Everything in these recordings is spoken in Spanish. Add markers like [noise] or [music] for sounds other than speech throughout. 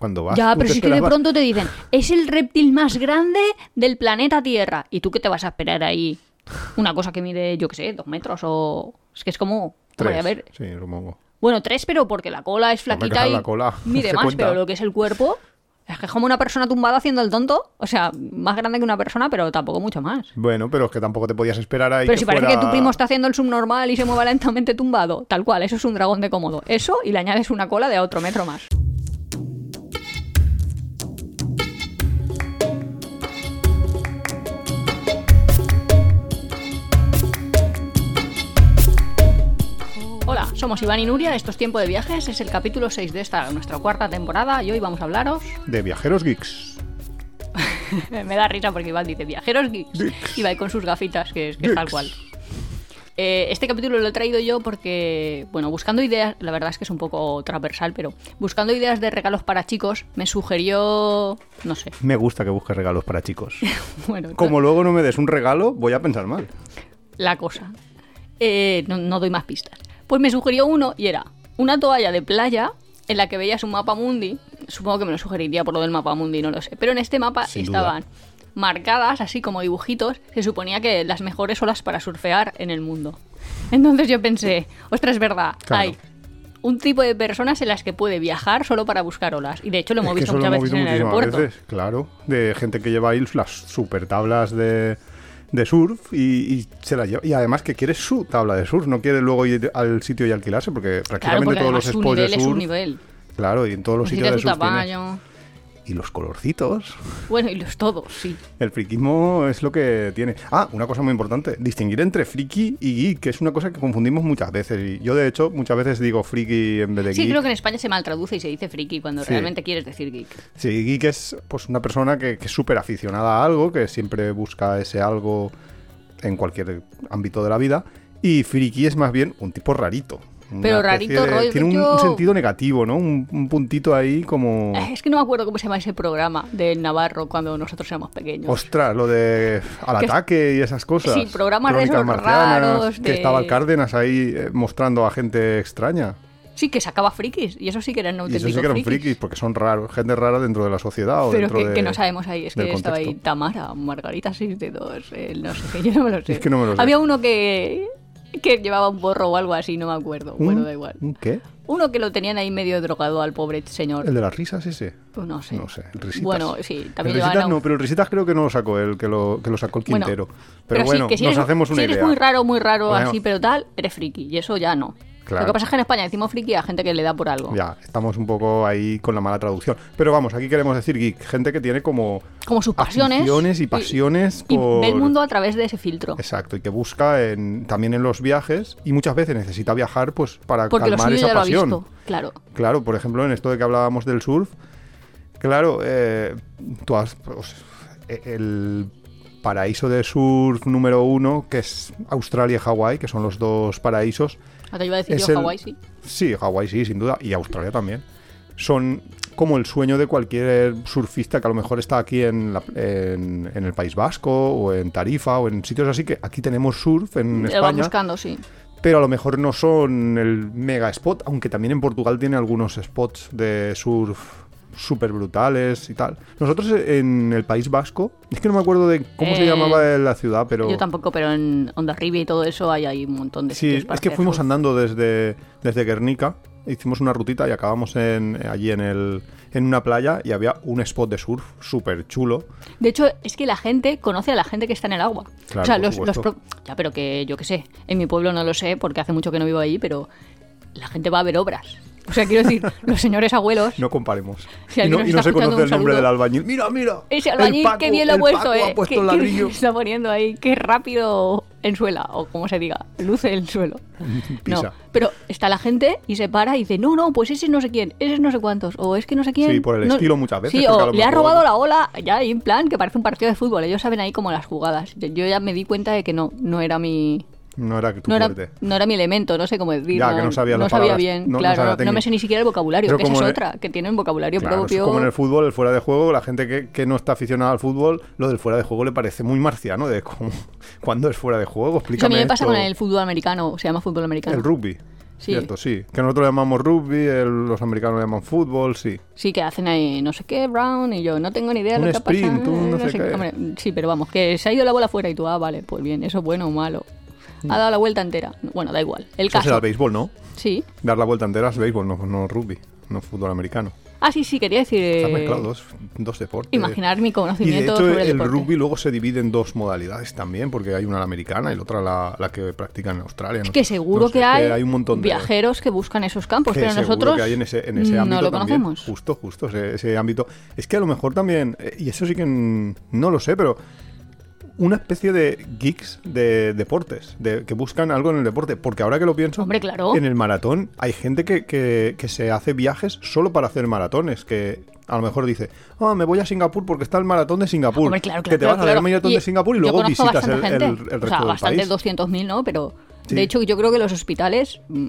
cuando vas. Ya, pero te sí que de pronto te dicen, es el reptil más grande del planeta Tierra. ¿Y tú qué te vas a esperar ahí? Una cosa que mide, yo qué sé, dos metros o... Es que es como... Tres, a ver, Sí, supongo. Bueno, tres, pero porque la cola es flaquita y la cola [laughs] mide más, cuenta. pero lo que es el cuerpo es que es como una persona tumbada haciendo el tonto. O sea, más grande que una persona, pero tampoco mucho más. Bueno, pero es que tampoco te podías esperar ahí. Pero que si parece fuera- que tu primo está haciendo el subnormal y se mueva [laughs] lentamente tumbado, tal cual, eso es un dragón de cómodo. Eso y le añades una cola de otro metro más. Somos Iván y Nuria, esto es Tiempo de Viajes, es el capítulo 6 de esta, nuestra cuarta temporada y hoy vamos a hablaros... De viajeros geeks. [laughs] Me da risa porque Iván dice viajeros geeks, Geeks. y va con sus gafitas, que es, que es tal cual. Eh, este capítulo lo he traído yo porque, bueno, buscando ideas, la verdad es que es un poco transversal, pero buscando ideas de regalos para chicos, me sugirió, no sé, Me gusta que busques regalos para chicos. [laughs] bueno, Como luego no me des un regalo, voy a pensar mal. la cosa. Eh, no, no doy más pistas. Pues me sugirió uno y era una toalla de playa en la que veías un mapa mundi. Supongo que me lo sugeriría por lo del mapa mundi, no lo sé. Pero en este mapa Sin duda. estaban marcadas, así como dibujitos, se suponía que las mejores olas para surfear en el mundo. Entonces yo pensé, ostras, es verdad, Claro. hay un tipo de personas en las que puede viajar solo para buscar olas. Y de hecho lo hemos Es visto muchas veces en el aeropuerto. veces, claro. De gente que lleva ahí las super tablas de, de surf y, y se las lleva. Y además que quiere su tabla de surf, no quiere luego ir al sitio y alquilarse, porque Claro, prácticamente porque todos los spots de nivel es surf. un nivel. Claro, y en todos los sitios de su surf. Y los colorcitos. Bueno, y los todos, sí. El friquismo es lo que tiene. Ah, una cosa muy importante, distinguir entre friki y geek, que es una cosa que confundimos muchas veces. Y yo, de hecho, muchas veces digo friki en vez de Sí, geek. creo que en España se mal traduce y se dice friki cuando Sí. realmente quieres decir geek. Sí, geek es pues una persona que, que es súper aficionada a algo, que siempre busca ese algo en cualquier ámbito de la vida. Y friki es más bien un tipo rarito. Pero rarito, de- rollo, Tiene un, yo- un sentido negativo, ¿no? Un, un puntito ahí como... Es que no me acuerdo cómo se llama ese programa de Navarro cuando nosotros éramos pequeños. Ostras, lo de al Que- ataque y esas cosas. Sí, programas de esos raros Que de- estaba el Cárdenas ahí eh, mostrando a gente extraña. Sí, que sacaba frikis. Y eso sí que eran Y eso auténticos sí que eran frikis. porque son raros, gente rara dentro de la sociedad o Pero dentro que, de- que no sabemos ahí. Es que del estaba ahí contexto. Tamara, Margarita 6 el no sé qué. [laughs] Yo no me lo sé. Es que no me lo sé. Había uno que, que llevaba un borro o algo así, no me acuerdo. ¿Un- Bueno, da igual. ¿Un qué? Uno que lo tenían ahí medio drogado al pobre señor. ¿El de las risas ese? Pues no sé. No sé, el Risitas. Bueno, sí, también el Risitas a- no, pero el Risitas creo que no lo sacó él, que lo, que lo sacó el Bueno, Quintero. pero, sí, bueno, que si nos eres, hacemos una si eres idea. muy raro, muy raro, Bueno. así, pero tal, eres friki. Y eso ya no. Claro. Lo que pasa es que en España decimos friki a gente que le da por algo. Ya, estamos un poco ahí con la mala traducción. Pero vamos, aquí queremos decir geek, gente que tiene como Como sus pasiones. y pasiones Y, por... ve el mundo a través de ese filtro. Exacto, y que busca en- también en los viajes y muchas veces necesita viajar pues para Porque calmar esa lo pasión. visto. Claro. Claro, por ejemplo, en esto de que hablábamos del surf, claro, eh, tú has, pues, e- el paraíso de surf número uno, que es Australia y Hawái, que son los dos paraísos. Ahora iba a decir yo el- Hawái, sí. Sí, Hawái sí, sin duda, y Australia también. Son como el sueño de cualquier surfista que a lo mejor está aquí en, la- en, en el País Vasco o en Tarifa o en sitios así que aquí tenemos surf en Lo van España buscando, sí. pero a lo mejor no son el mega spot, aunque también en Portugal tiene algunos spots de surf súper brutales y tal. Nosotros en el País Vasco, es que no me acuerdo de cómo se Eh, llamaba la ciudad, pero... Yo tampoco, pero en Onda Ribia y todo eso hay, hay un montón de Sí, es que fuimos andando desde, desde Guernica, hicimos una rutita y acabamos en, allí en, el, en una playa y había un spot de surf súper chulo. De hecho, es que la gente conoce a la gente que está en el agua. Claro, o sea, los, los supuesto. pro- Ya, pero que yo qué sé. En mi pueblo no lo sé porque hace mucho que no vivo ahí, pero la gente va a ver obras. O sea, quiero decir, [laughs] los señores abuelos. No comparemos. [laughs] Si y no, nos y no se conoce el nombre del albañil. Mira, mira. Ese albañil Paco- que bien lo ha puesto, eh. ha puesto está poniendo ahí. Qué rápido ensuela, o como se diga, luce el suelo. [laughs] Pisa. No, pero está la gente y se para y dice, no, no, pues ese no sé quién, ese es no sé cuántos, o es que no sé quién. Sí, por el no- estilo muchas veces, Sí, o le ha robado la ola, ya hay en plan que parece un partido de fútbol. Ellos saben ahí como las jugadas. Yo, yo ya me di cuenta de que no, no era mi. No era tu No era, fuerte. no era mi elemento, no sé cómo decir. Ya, que no sabía las sabía palabras, bien, no- no claro, no, me sé ni siquiera el vocabulario, Pero que esa es otra, que tienen vocabulario Claro, es propio. como en el fútbol, el fuera de juego, la gente que, que no está aficionada al fútbol, lo del fuera de juego le parece muy marciano, de cómo, [laughs] cuándo es fuera de juego, Eso a explícame mí me pasa esto. con el fútbol americano, se llama fútbol americano. El rugby. Sí. Cierto, sí. Que nosotros llamamos rugby, el- los americanos lo llaman fútbol, sí. Sí, que hacen ahí no sé qué, Brown, y yo no tengo ni idea de Un lo que ha pasado. sprint, un no sé qué. Hombre, sí, pero vamos, que se ha ido la bola fuera y tú, ah, vale, pues bien, eso es bueno o malo. Ha dado la vuelta entera. Bueno, da igual. El. Eso será caso. el béisbol, ¿no? Sí. Dar la vuelta entera es béisbol, no, no rugby, no fútbol americano. Ah, sí, sí, quería decir. Está eh, mezclado dos, dos deportes. Imaginar mi Y de conocimiento hecho sobre el, rugby luego se divide en dos modalidades también, porque hay una la americana y la otra la, la que practican en Australia. Es que seguro No sé, que es hay, un montón de viajeros que buscan esos campos, que pero nosotros que hay en ese, en ese no lo también. conocemos. Justo, justo, ese, ese ámbito. Es que a lo mejor también, eh, y eso sí que no lo sé, pero una especie de geeks de deportes, de, que buscan algo en el deporte. Porque ahora que lo pienso, Hombre, claro. en el maratón hay gente que, que- que se hace viajes solo para hacer maratones, que a lo mejor dice, ah, me voy a Singapur porque está el maratón de Singapur. Hombre, claro, claro. que te vas a ver el maratón Y de Singapur y luego visitas el, el- el resto o sea, del bastante país. 200.000, ¿no? Pero Sí. de hecho yo creo que los hospitales, mm,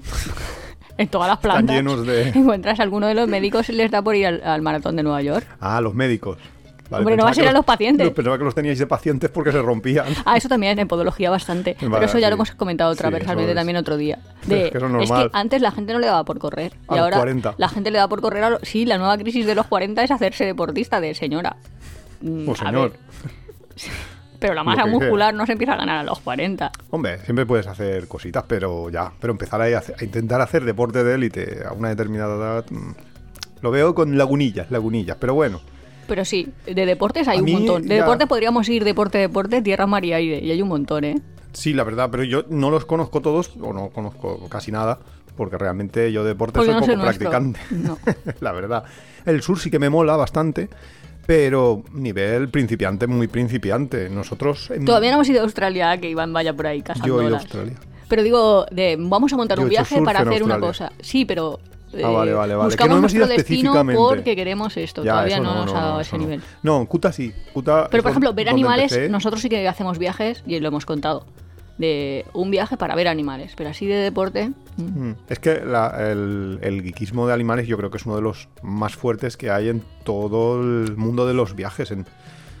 [laughs] en todas las Están plantas, llenos de- [laughs] encuentras a alguno de los médicos y les da por ir al, al maratón de Nueva York. Ah, los médicos. Hombre, no va a que a los pacientes. no, Pensaba que los teníais de pacientes porque se rompían. [laughs] Ah, eso también en podología bastante. Vale, pero eso ya sí. lo hemos comentado otra Sí, vez, realmente es- también otro día. [laughs] Es De- que es normal. antes la gente no le daba por correr. A y los ahora 40. la gente le da por correr a los... Sí, la nueva crisis de los 40 es hacerse deportista de señora. Mm, O a señor. [laughs] pero la masa que muscular no se empieza a ganar a los 40. Hombre, siempre puedes hacer cositas, pero ya. Pero empezar a, a intentar hacer deporte de élite a una determinada edad. mm, Lo veo con lagunillas, lagunillas. Pero bueno, Pero sí, de deportes hay A un mí montón. De ya- deporte podríamos ir deporte, deporte, tierra, mar y aire. Y hay un montón, ¿eh? sí, la verdad, pero yo no los conozco todos, o no conozco casi nada, porque realmente yo de deporte Porque soy no poco practicante. No. [laughs] la verdad. El sur sí que me mola bastante, pero nivel principiante, muy principiante. Nosotros. en- Todavía no hemos ido a Australia, que Iván vaya por ahí Yo cazando he ido a. Australia. Pero digo, de, vamos a montar Yo un viaje para hacer una cosa. Sí, pero. Ah, vale, vale, vale. Que no Buscamos hemos ido específicamente. porque queremos esto. Ya, Todavía eso no, nos no, ha dado no, ese no. nivel. No, Kuta sí. Kuta Pero, por ejemplo, ver animales, empecé. nosotros sí que hacemos viajes y lo hemos contado. De un viaje para ver animales, pero así de deporte. mm. Mm, Es que la- el, el geekismo de animales yo creo que es uno de los más fuertes que hay en todo el mundo de los viajes. En,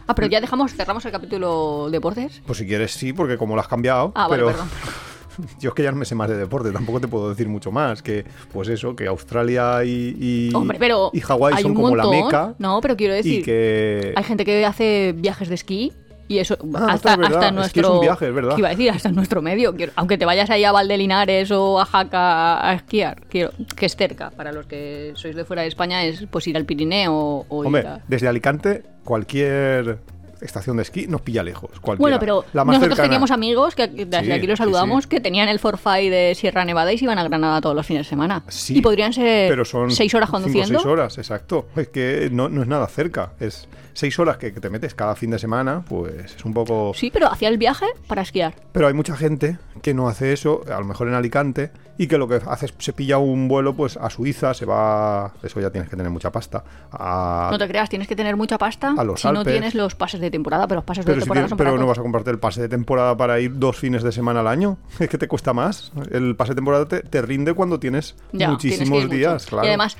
Ah, pero ya dejamos, cerramos el capítulo deportes. pues si quieres sí, porque como lo has cambiado, Ah, vale, pero perdón. [laughs] [laughs] yo es que ya no me sé más de deporte, tampoco te puedo decir mucho más. Que pues eso, que Australia y, y, Hombre, pero. y Hawái son como la meca. No, pero quiero decir. y que... Hay gente que hace viajes de esquí y eso Ah, hasta, es hasta es que nuestro es un viaje, es verdad. ¿qué iba a decir hasta nuestro medio Quiero- aunque te vayas ahí a Valdelinares o a Jaca a esquiar quiero, que es cerca para los que sois de fuera de España es pues ir al Pirineo o, o ir a- desde Alicante, cualquier estación de esquí nos pilla lejos. cualquiera. bueno pero la más nosotros cercana. teníamos amigos que desde Sí, aquí los saludamos sí. que tenían el forfait de Sierra Nevada y se iban a Granada todos los fines de semana Sí, y podrían ser pero son seis horas cinco conduciendo seis horas, exacto. Es que no, no es nada cerca. Es seis horas que, que te metes cada fin de semana, pues es un poco... sí pero hacía el viaje para esquiar Pero hay mucha gente que no hace eso, a lo mejor en Alicante, y que lo que hace es se pilla un vuelo pues a Suiza, se va... Eso ya tienes que tener mucha pasta. A, no te creas tienes que tener mucha pasta a los si no Alpes. tienes los pases de temporada pero los pases de pero si temporada tienes- son pero no baratos. vas a comprarte el pase de temporada para ir dos fines de semana al año. [laughs] Es que te cuesta más. El pase de temporada te, te rinde cuando tienes Ya, tienes muchísimos ir días, claro. Y además,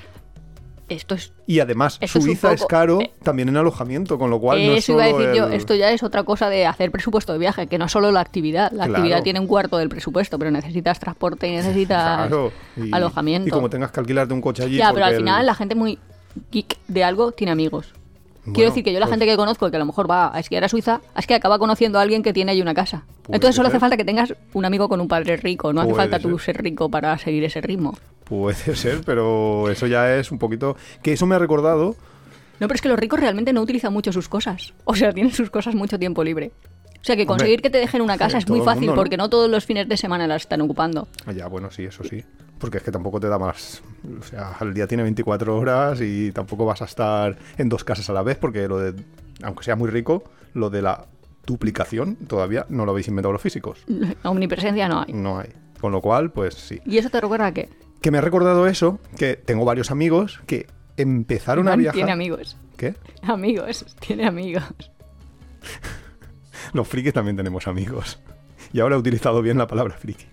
esto es. Y además, Esto Suiza es, poco- caro eh, también en alojamiento, con lo cual no es eso iba a decir yo, esto ya es otra cosa de hacer presupuesto de viaje, que no solo la actividad. La Claro. actividad tiene un cuarto del presupuesto, pero necesitas transporte y necesitas Claro, y- alojamiento. Y como tengas que alquilarte un coche allí. ya, pero al el- final la gente muy geek de algo tiene amigos. Bueno, Quiero decir que yo la pues- gente que conozco que a lo mejor va a esquiar a Suiza, es que acaba conociendo a alguien que tiene allí una casa. Entonces solo hace falta que tengas un amigo con un padre rico, no hace falta tú ser. ser rico para seguir ese ritmo. Puede [laughs] ser, pero eso ya es un poquito. Que eso me ha recordado. No, pero es que los ricos realmente no utilizan mucho sus cosas. O sea, tienen sus cosas mucho tiempo libre. O sea, que Hombre, conseguir que te dejen una casa es muy fácil mundo, ¿no? porque no todos los fines de semana las están ocupando. Ah, Ya, bueno, sí, eso sí. Porque es que tampoco te da más. O sea, el día tiene 24 horas y tampoco vas a estar en dos casas a la vez, porque lo de. Aunque sea muy rico, lo de la duplicación todavía no lo habéis inventado los físicos. [laughs] Omnipresencia no hay. No hay. Con lo cual, pues sí. ¿Y eso te recuerda a qué? Que me ha recordado eso, que tengo varios amigos que empezaron a viajar. Tiene amigos. ¿Qué? Amigos, tiene amigos. Los frikis también tenemos amigos. Y ahora he utilizado bien la palabra friki.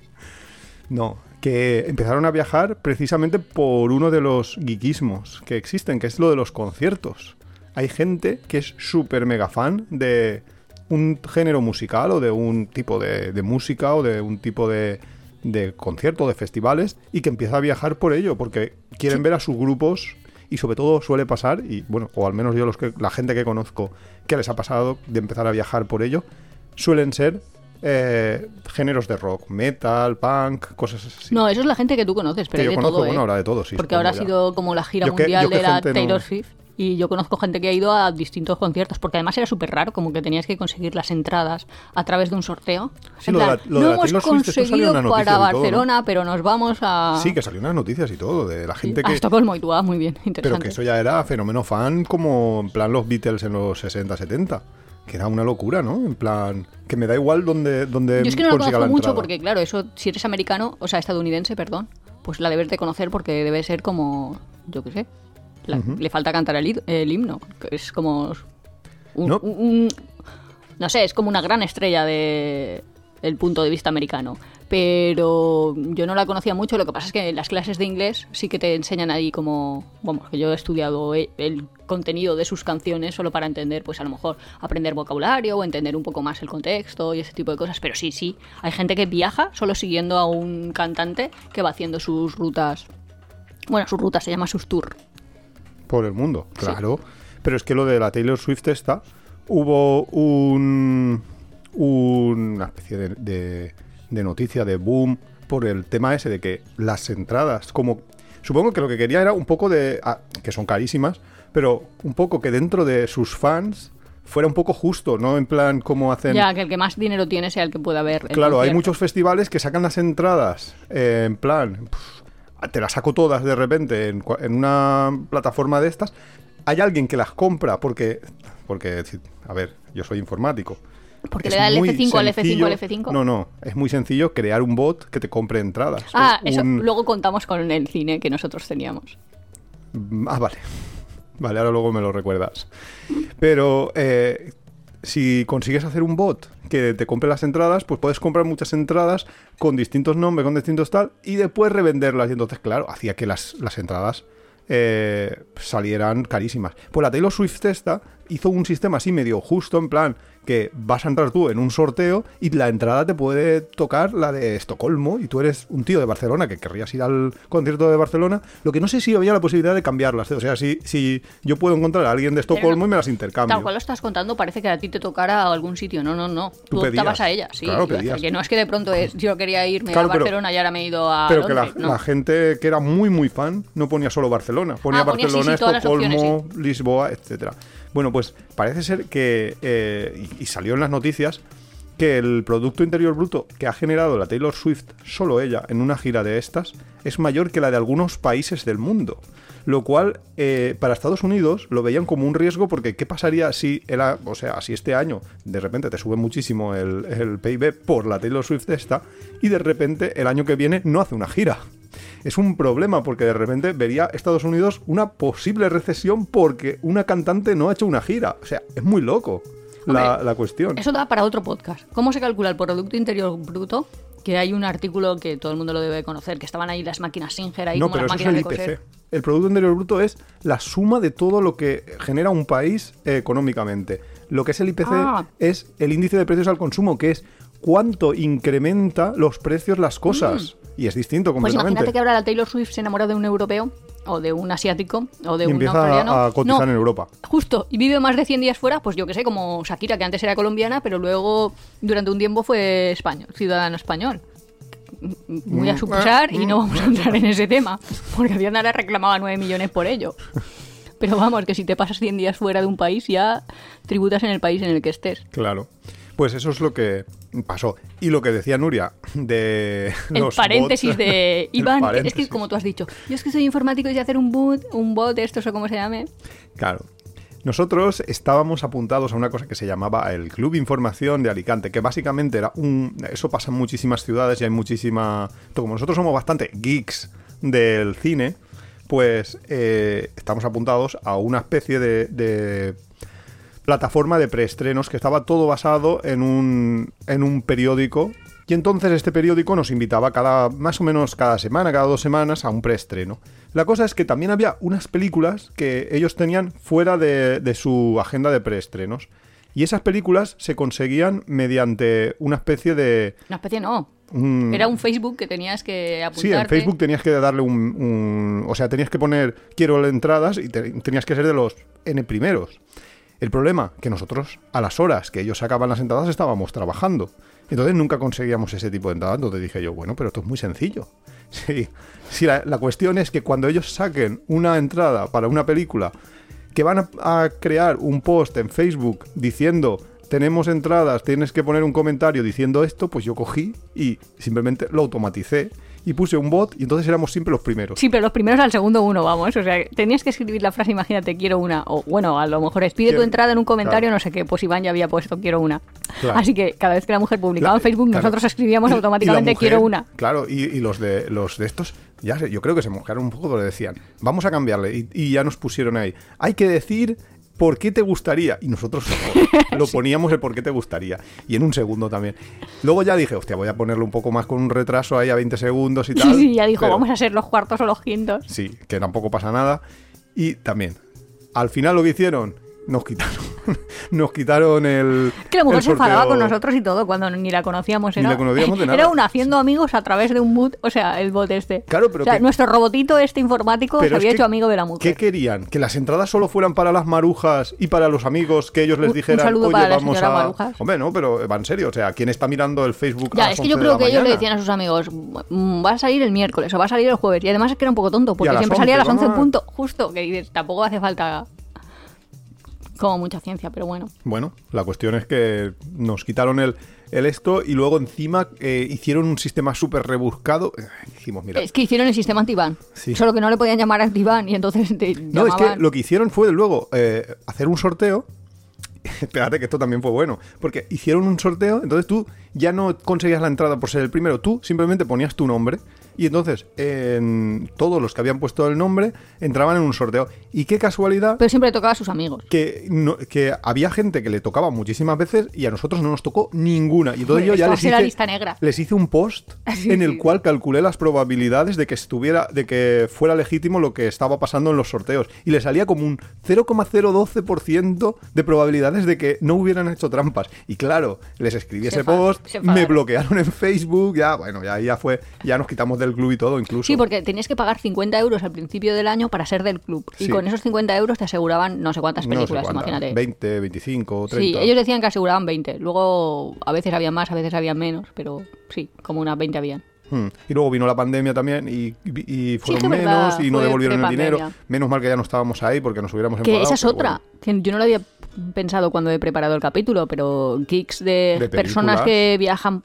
No, que empezaron a viajar precisamente por uno de los geekismos que existen, que es lo de los conciertos. Hay gente que es súper mega fan de un género musical o de un tipo de, de música o de un tipo de, de conciertos, de festivales, y que empieza a viajar por ello, porque quieren ver a sus grupos y sobre todo suele pasar, y bueno, o al menos yo los que, la gente que conozco que les ha pasado de empezar a viajar por ello, suelen ser eh, géneros de rock, metal, punk, cosas así. No, eso es la gente que tú conoces, pero que hay yo de conozco, todo, ¿eh? bueno, ahora de todo, sí. Porque ahora ha sido como la gira Yo mundial que de la no- Taylor Swift. Y yo conozco gente que ha ido a distintos conciertos, porque además era súper raro, como que tenías que conseguir las entradas a través de un sorteo. Sí, En lo de plan, la- lo de no la hemos conseguido noticias para y todo, ¿no? Barcelona, pero nos vamos a... Sí, que salió unas noticias y todo, de la gente a que... Estocolmo y tú, ah, muy bien, Pero interesante. que eso ya era fenómeno fan como en plan los Beatles en los 60, 70. Que era una locura, ¿no? En plan, que me da igual donde, donde Yo es que no consiga conozco mucho porque, claro, eso, si eres americano, o sea, estadounidense, perdón, pues la debes de conocer porque debe ser como, yo qué sé, la- le falta cantar el, himno, que es como un, No. un- un- no sé, es como una gran estrella de el punto de vista americano. Pero yo no la conocía mucho, lo que pasa es que en las clases de inglés sí que te enseñan ahí como, vamos, que yo he estudiado el contenido de sus canciones solo para entender, pues a lo mejor aprender vocabulario o entender un poco más el contexto y ese tipo de cosas. Pero sí, sí, hay gente que viaja solo siguiendo a un cantante que va haciendo sus rutas. Bueno, sus rutas se llama sus tours. Por el mundo, claro. Pero es que lo de la Taylor Swift esta, hubo un, una especie de, de- de noticia, de boom, por el tema ese de que las entradas, como... Supongo que lo que quería era un poco de... ah, que son carísimas, pero un poco que dentro de sus fans fuera un poco justo, ¿no? En plan, como hacen... Ya, que el que más dinero tiene sea el que pueda ver. Claro, hay muchos festivales que sacan las entradas eh, en plan, te las saco todas de repente en, una plataforma de estas. Hay alguien que las compra porque, porque, a ver, yo soy informático. Porque Es le da el muy F5 al F5 sencillo- al F5. No, no, es muy sencillo crear un bot que te compre entradas. Ah, eso luego contamos con el cine que nosotros teníamos. Ah, vale. [laughs] Vale, ahora luego me lo recuerdas. Pero eh, si consigues hacer un bot que te compre las entradas, pues puedes comprar muchas entradas con distintos nombres, con distintos tal, y después revenderlas. Y entonces, claro, hacía que las, las entradas eh, salieran carísimas. Pues la Taylor Swift esta hizo un sistema así medio justo, en plan que vas a entrar tú en un sorteo y la entrada te puede tocar la de Estocolmo y tú eres un tío de Barcelona que querrías ir al concierto de Barcelona. Lo que no sé si había la posibilidad de cambiarlas. O sea, si, si yo puedo encontrar a alguien de Estocolmo no- y me las intercambio. Tal cual lo estás contando, parece que a ti te tocara a algún sitio. No, no, no. Tú Tú, optabas a ella, sí. Claro, pedías. Que no es que de pronto es, yo quería irme Claro, a pero- Barcelona y ahora me he ido a Pero que la, Londres. no. la gente que era muy, muy fan no ponía solo Barcelona. Ponía Ah, ponía, sí, Barcelona, sí, Estocolmo, opciones, Lisboa, etcétera. Bueno, pues parece ser que, eh, y, salió en las noticias, que el Producto Interior Bruto que ha generado la Taylor Swift, solo ella, en una gira de estas, es mayor que la de algunos países del mundo. Lo cual, eh, para Estados Unidos, lo veían como un riesgo porque ¿qué pasaría si, era, o sea, si este año de repente te sube muchísimo el, el PIB por la Taylor Swift esta y de repente el año que viene no hace una gira? Es un problema porque de repente vería Estados Unidos una posible recesión porque una cantante no ha hecho una gira. O sea, es muy loco la, Hombre, la cuestión. Eso da para otro podcast. ¿Cómo se calcula el Producto Interior Bruto? Que hay un artículo que todo el mundo lo debe conocer, que estaban ahí las máquinas Singer, ahí no, como pero las eso es máquinas el de IPC. coser. El Producto Interior Bruto es la suma de todo lo que genera un país eh, económicamente. Lo que es el IPC Ah. es el índice de precios al consumo, que es cuánto incrementa los precios las cosas. Y es distinto Pues completamente. imagínate que ahora la Taylor Swift se enamora de un europeo, o de un asiático, o de y un empieza australiano. a, cotizar No, en Europa. Justo, y vive más de 100 días fuera, pues yo que sé, como Shakira, que antes era colombiana, pero luego durante un tiempo fue español, ciudadano español. Muy a Mm, su pesar, ah, y no mm. vamos a entrar en ese tema, porque Hacienda le reclamaba 9 millones por ello. Pero vamos, que si te pasas 100 días fuera de un país, ya tributas en el país en el que estés. Claro. Pues eso es lo que pasó. Y lo que decía Nuria de El los paréntesis bots- de [laughs] Iván, es que como tú has dicho, yo es que soy informático y sé hacer un bot, un bot, esto o como se llame. Claro. Nosotros estábamos apuntados a una cosa que se llamaba el Club Información de Alicante, que básicamente era un... Eso pasa en muchísimas ciudades y hay muchísima... Como nosotros somos bastante geeks del cine, pues eh, estamos apuntados a una especie de, de plataforma de preestrenos que estaba todo basado en un, en un periódico. Y entonces este periódico nos invitaba cada, más o menos cada semana, cada dos semanas, a un preestreno. La cosa es que también había unas películas que ellos tenían fuera de, de su agenda de preestrenos. Y esas películas se conseguían mediante una especie de... Una especie no. un- Era un Facebook que tenías que apuntarte. Sí, en Facebook tenías que darle un, un- O sea, tenías que poner quiero entradas y te- tenías que ser de los N primeros. El problema, que nosotros a las horas que ellos sacaban las entradas estábamos trabajando. Entonces nunca conseguíamos ese tipo de entradas. Entonces dije yo, bueno, pero esto es muy sencillo. [laughs] Sí, sí la, cuestión es que cuando ellos saquen una entrada para una película, que van a, a crear un post en Facebook diciendo tenemos entradas, tienes que poner un comentario diciendo esto, pues yo cogí y simplemente lo automaticé y puse un bot y entonces éramos siempre los primeros. Sí, pero los primeros al segundo uno, vamos. O sea, tenías que escribir la frase, imagínate, quiero una. O bueno, a lo mejor es pide tu entrada en un comentario, claro. no sé qué. Pues Iván ya había puesto quiero una. Claro. Así que cada vez que la mujer publicaba La- en Facebook, claro. nosotros escribíamos Y- y la automáticamente mujer, quiero una. Claro, y, y los de los de estos, ya sé, yo creo que se mojaron un poco porque decían, vamos a cambiarle. Y, y ya nos pusieron ahí. Hay que decir por qué te gustaría. Y nosotros lo [laughs] poníamos el por qué te gustaría. Y en un segundo también. Luego ya dije, hostia, voy a ponerlo un poco más con un retraso ahí a 20 segundos y [laughs] tal. Sí, ya dijo, pero- vamos a ser los cuartos o los quintos. Sí, que tampoco pasa nada. Y también, al final lo que hicieron, nos quitaron, [laughs] nos quitaron el. Que la mujer se enfadaba con nosotros y todo cuando ni la conocíamos. Ni Era, la conocíamos de [laughs] nada. era un haciendo amigos a través de un bot, o sea, el bot este. Claro, pero O sea, que- nuestro robotito este informático se Pero había que, hecho amigo de la ¿Qué mujer. querían? ¿Que las entradas solo fueran para las marujas y para los amigos que ellos les Un- un dijeran, saludo oye, para vamos a. Marujas. Hombre, no, pero va en serio. O sea, ¿quién está mirando el Facebook a Ya, las es que yo 11 de creo que ellos le decían a sus amigos, "Mm, va a salir el miércoles o va a salir el jueves. Y además es que era un poco tonto, porque siempre salía a las 11, 11 en punto, justo, que dices, tampoco hace falta como mucha ciencia, pero bueno. Bueno, la cuestión es que nos quitaron el, el esto y luego encima eh, hicieron un sistema súper rebuscado. Eh, Dijimos, mira. Es que hicieron el sistema anti-ban, Sí. solo que no le podían llamar anti-ban y entonces te No, es que lo que hicieron fue luego eh, hacer un sorteo. [laughs] Espérate que esto también fue bueno. Porque hicieron un sorteo, entonces tú ya no conseguías la entrada por ser el primero. Tú simplemente ponías tu nombre. Y entonces en todos los que habían puesto el nombre entraban en un sorteo. Y qué casualidad Pero siempre tocaba a sus amigos. que, no- que había gente que le tocaba muchísimas veces y a nosotros no nos tocó ninguna. Y entonces Joder, yo ya les ser la hice, lista negra. les hice un post [laughs] Sí, en el sí. cual calculé las probabilidades de que estuviera, de que fuera legítimo lo que estaba pasando en los sorteos. Y le salía como un 0,012% de probabilidades de que no hubieran hecho trampas. Y claro, les escribí Se ese post, me bloquearon en Facebook, ya, bueno, ya, ya fue, ya nos quitamos del club y todo incluso. Sí, porque tenías que pagar 50 euros al principio del año para ser del club. Y con esos 50 euros te aseguraban no sé cuántas No sé películas, cuántas, imagínate. 20, 25, 30. Sí, ellos decían que aseguraban 20. Luego a veces había más, a veces había menos, pero sí, como unas 20 habían. Hmm. Y luego vino la pandemia también y, y- y fueron menos verdad, y no devolvieron el dinero. Menos mal que ya no estábamos ahí porque nos hubiéramos Que esa es otra, bueno. que yo no lo había pensado cuando he preparado el capítulo, pero geeks de, De personas películas. que viajan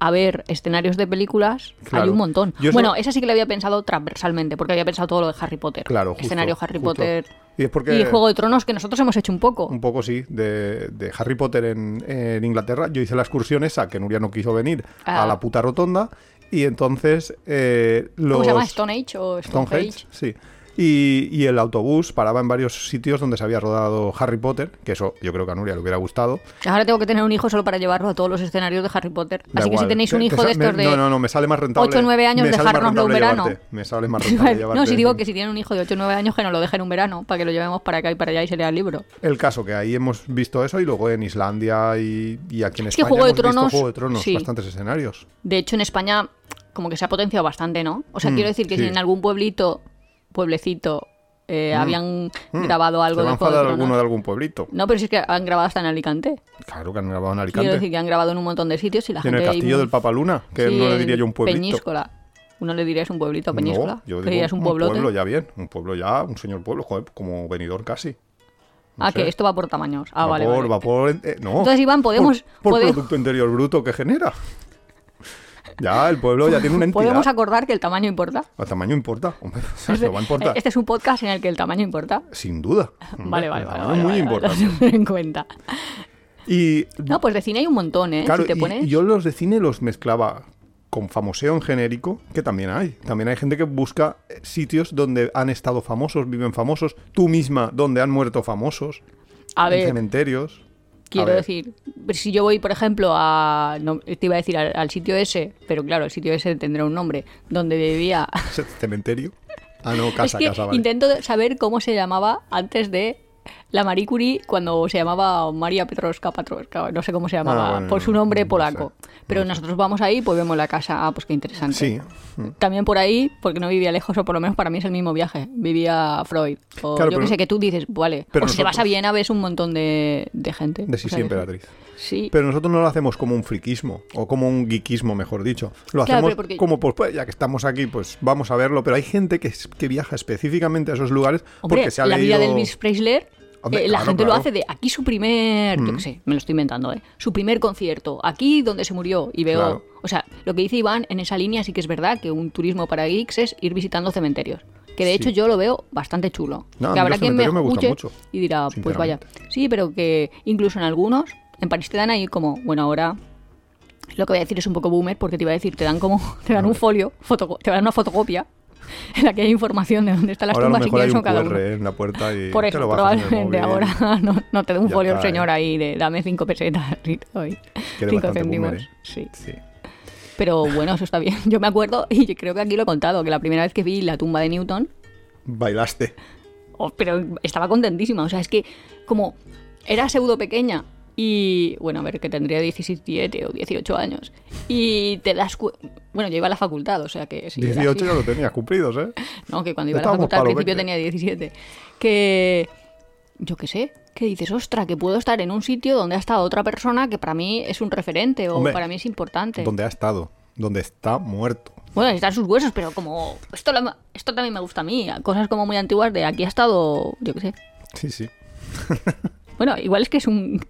a ver escenarios de películas Claro. hay un montón. Yo eso- Bueno, esa sí que la había pensado transversalmente, porque había pensado todo lo de Harry Potter. Claro, justo, Escenario Harry justo. Potter Y es porque- y Juego de Tronos, que nosotros hemos hecho un poco. Un poco sí, de, de Harry Potter en, en Inglaterra. Yo hice la excursión esa, que Nuria no quiso venir, Ah. a la puta rotonda. Y entonces eh, los... ¿Cómo se llama? ¿Stone Age o Stone Stonehenge, sí. Y, y el autobús paraba en varios sitios donde se había rodado Harry Potter, que eso yo creo que a Nuria le hubiera gustado. Ahora tengo que tener un hijo solo para llevarlo a todos los escenarios de Harry Potter. Da Así que si tenéis un hijo te de estos de No, no, no, me sale más rentable. 8 o 9 años dejárnoslo un verano. llevarte. Me sale más [laughs] rentable llevarte. no, si digo que si tienen un hijo de 8 o 9 años, que nos lo dejen un verano, para que lo llevemos para acá y para allá y se lea el libro. El caso que ahí hemos visto eso y luego en Islandia y, y aquí en Es que España Juego de visto Tronos, Juego de Tronos, sí. bastantes escenarios. De hecho, en España, como que se ha potenciado bastante, ¿no? O sea, Mm, quiero decir que sí. si en algún pueblito, pueblecito, eh, Mm. habían Mm. grabado algo ¿Se va de Juego de enfadar Tronos. alguno de algún pueblito? No, pero sí es que han grabado hasta en Alicante. Claro que han grabado en Quiero Alicante. decir que han grabado en un montón de sitios y la Y en gente... el castillo muy- del Papaluna, que Sí, no le diría yo un pueblito. Peñíscola. Uno le dirías un pueblito a Peñíscola. No, yo ¿Qué digo dirías un pueblo ya bien, un pueblo ya, un señor pueblo, joder, como venidor casi. No ah, sé. que esto va por tamaños. Ah, va vale, por, vale. va por, eh, no. Entonces, Iván, podemos- Por, por podemos- Producto Interior Bruto que genera. Ya, el pueblo ya tiene una entidad. ¿Podemos acordar que el tamaño importa? El tamaño importa. Hombre, o sea, se lo va a importar. Este es un podcast en el que el tamaño importa. Sin duda. Hombre, Vale, vale, vale. vale, muy vale, importante. [laughs] En cuenta. Y No, pues de cine hay un montón, ¿eh? Claro, si te y- pones. y yo los de cine los mezclaba con famoseo en genérico, que también hay. También hay gente que busca eh, sitios donde han estado famosos, viven famosos, tú misma donde han muerto famosos, A en ver, cementerios. Quiero decir, si yo voy, por ejemplo, a. No, te iba a decir al, al sitio ese, pero claro, el sitio ese tendrá un nombre, donde vivía. [laughs] ¿Cementerio? Ah, no, casa, es que casa, vale. intento saber cómo se llamaba antes de la Marie Curie cuando se llamaba María Petroska Patroska, no sé cómo se llamaba, Ah, bueno, por su no, nombre no polaco. sé, Pero nosotros vamos ahí, pues vemos la casa, ah, pues qué interesante. Sí. También por ahí, porque no vivía lejos, o por lo menos para mí es el mismo viaje. Vivía Freud. O Claro, yo que sé, que tú dices, vale. pero o si te vas a Viena, ves un montón de, de gente. De sí, sí, emperatriz. Sí. Pero nosotros no lo hacemos como un friquismo o como un geekismo, mejor dicho. Lo hacemos porque- como, pues, pues, ya que estamos aquí, pues vamos a verlo. Pero hay gente que, que viaja específicamente a esos lugares Hombre, porque se ha la leído... vida de Elvis Presley, Hombre, eh, la gente lo claro. Mm. hace de aquí su primer, yo qué sé, me lo estoy inventando, ¿eh? Su primer concierto, aquí donde se murió. Y veo, Claro. o sea, lo que dice Iván en esa línea sí que es verdad que un turismo para geeks es ir visitando cementerios. Que de Sí. hecho yo lo veo bastante chulo. No, que habrá quien me me mucho, y dirá, pues vaya. Sí, pero que incluso en algunos, en París te dan ahí como, bueno, ahora lo que voy a decir es un poco boomer porque te iba a decir, te dan como, [laughs] te dan un folio, fotoco- te dan una fotocopia [laughs] en la que hay información de dónde están las Ahora tumbas y quiénes son cada uno. en la puerta y Por eso, el probablemente ahora [laughs] no, no te dé un Ya folio el está, señor ¿eh? ahí de dame cinco pesetas [laughs] y eres cinco céntimos. boomer, ¿eh? Sí. Sí. Pero bueno, eso está bien. Yo me acuerdo, y yo creo que aquí lo he contado, que la primera vez que vi la tumba de Newton, Bailaste. oh, pero estaba contentísima. O sea, es que como era pseudo pequeña y, bueno, a ver, que tendría 17 o 18 años. Y te das Bueno, yo iba a la facultad, o sea que era 18 así. ya lo tenías cumplidos, ¿eh? [laughs] No, que cuando iba a la facultad al principio 20. tenía 17. Que. Yo qué sé. Que dices, ostra, que puedo estar en un sitio donde ha estado otra persona que para mí es un referente o Hombre, para mí es importante. Donde ha estado. Donde está muerto. Bueno, están sus huesos, pero como. Esto, esto también me gusta a mí. Cosas como muy antiguas de aquí ha estado. Yo qué sé. Sí, sí. Bueno, igual es que es un,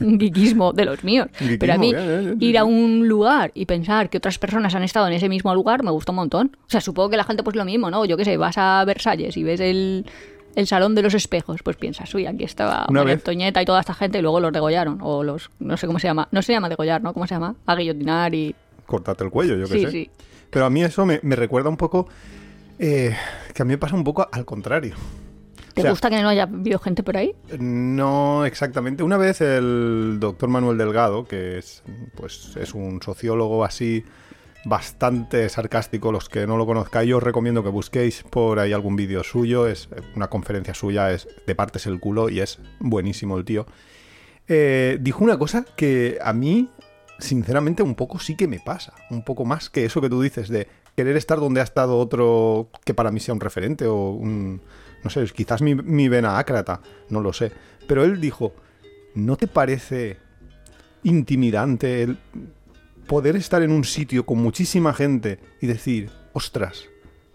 un geekismo de los míos. Geekismo, pero a mí, ir a un lugar y pensar que otras personas han estado en ese mismo lugar me gusta un montón. O sea, supongo que la gente pues lo mismo, ¿no? Yo qué sé, vas a Versalles y ves el, el salón de los espejos, pues piensas, uy, aquí estaba Una María vez- Antonieta y toda esta gente y luego los degollaron. O los, no sé cómo se llama. No se llama degollar, ¿no? ¿Cómo se llama? A guillotinar y... Cortarte el cuello, yo qué Sí, sé. sí. Pero a mí eso me, me recuerda un poco. eh, que a mí me pasa un poco al contrario. ¿Te O sea, gusta que no haya habido gente por ahí? No exactamente. Una vez el doctor Manuel Delgado, que es, pues, es un sociólogo así bastante sarcástico, los que no lo conozcáis, yo os recomiendo que busquéis por ahí algún vídeo suyo. Es una conferencia suya, es de partes el culo y es buenísimo el tío. Eh, dijo una cosa que a mí, sinceramente, un poco sí que me pasa. Un poco más que eso que tú dices de querer estar donde ha estado otro que para mí sea un referente o un... No sé, quizás mi, mi vena ácrata, no lo sé. Pero él dijo, ¿no te parece intimidante el poder estar en un sitio con muchísima gente y decir, ostras,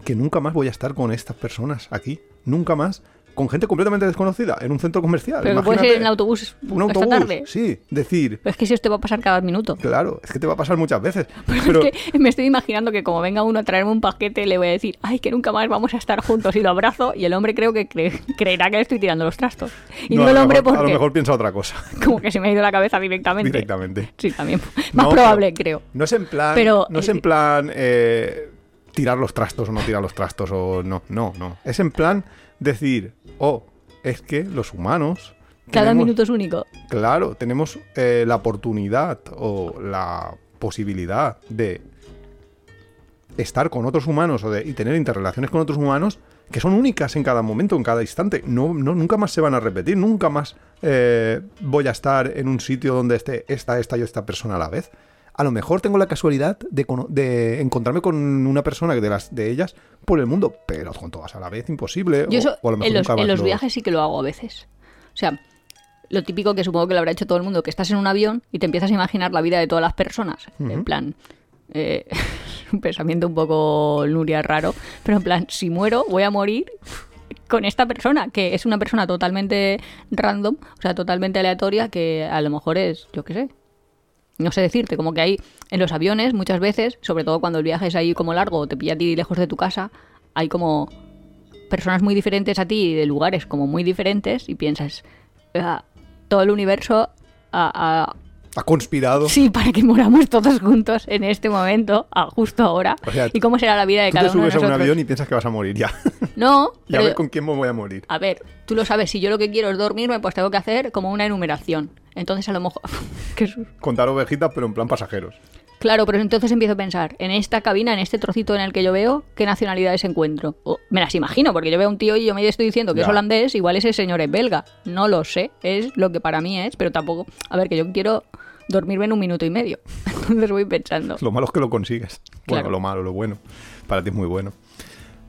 que nunca más voy a estar con estas personas aquí? Nunca más. Con gente completamente desconocida en un centro comercial. Pero ir Imagínate, en autobús un esta autobús, tarde. sí, decir, Pero es que si esto va a pasar cada minuto. claro, es que te va a pasar muchas veces. Pero, [laughs] Pero, es que me estoy imaginando que como venga uno a traerme un paquete, le voy a decir, ay, que nunca más vamos a estar juntos. Y lo abrazo y el hombre creo que cre- creerá que le estoy tirando los trastos. Y no, el hombre mejor- a lo porque mejor piensa otra cosa [laughs] como que se me ha ido la cabeza directamente. directamente. Sí, también. Más No, probable, creo. No es en plan, Pero, no es eh, en plan eh, tirar los trastos o no tirar los trastos o no, no, no. Es en plan decir, oh, es que los humanos Cada tenemos- minuto es único. Claro, tenemos eh, la oportunidad o la posibilidad de estar con otros humanos o de, y tener interrelaciones con otros humanos que son únicas en cada momento, en cada instante. No, no, nunca más se van a repetir, nunca más eh, voy a estar en un sitio donde esté esta, esta y esta persona a la vez. A lo mejor tengo la casualidad de, encontrarme con una persona de, las, de ellas por el mundo, pero con todas a la vez, imposible. Yo o- eso o a lo mejor en los, en los lo- viajes sí que lo hago a veces. O sea, lo típico que supongo que lo habrá hecho todo el mundo, que estás en un avión y te empiezas a imaginar la vida de todas las personas. En plan, eh, [laughs] un pensamiento un poco Nuria raro, pero en plan, si muero, voy a morir con esta persona, que es una persona totalmente random, o sea, totalmente aleatoria, que a lo mejor es, yo qué sé, no sé decirte, como que hay en los aviones muchas veces, sobre todo cuando el viaje es ahí como largo o te pilla a ti lejos de tu casa, hay como personas muy diferentes a ti de lugares como muy diferentes y piensas, "Ah, todo el universo a- Ha conspirado. sí, para que moramos todos juntos en este momento, a justo ahora. O sea, ¿Y cómo será la vida de Tú te cada uno de subes a un avión y piensas que vas a morir ya. [laughs] No, y a ver con quién me voy a morir. a ver, tú lo sabes, si yo lo que quiero es dormirme, pues tengo que hacer como una enumeración. Entonces a lo mejor... [laughs] Contar ovejitas, pero en plan pasajeros. Claro, pero entonces empiezo a pensar, en esta cabina, en este trocito en el que yo veo, ¿qué nacionalidades encuentro? O, me las imagino, porque yo veo a un tío y yo me estoy diciendo que es holandés, igual ese señor es belga. No lo sé, es lo que para mí es, pero tampoco... A ver, que yo quiero dormirme en un minuto y medio. [laughs] Entonces voy pensando. Lo malo es que lo consigues. Bueno, Claro. lo malo, lo bueno. Para ti es muy bueno.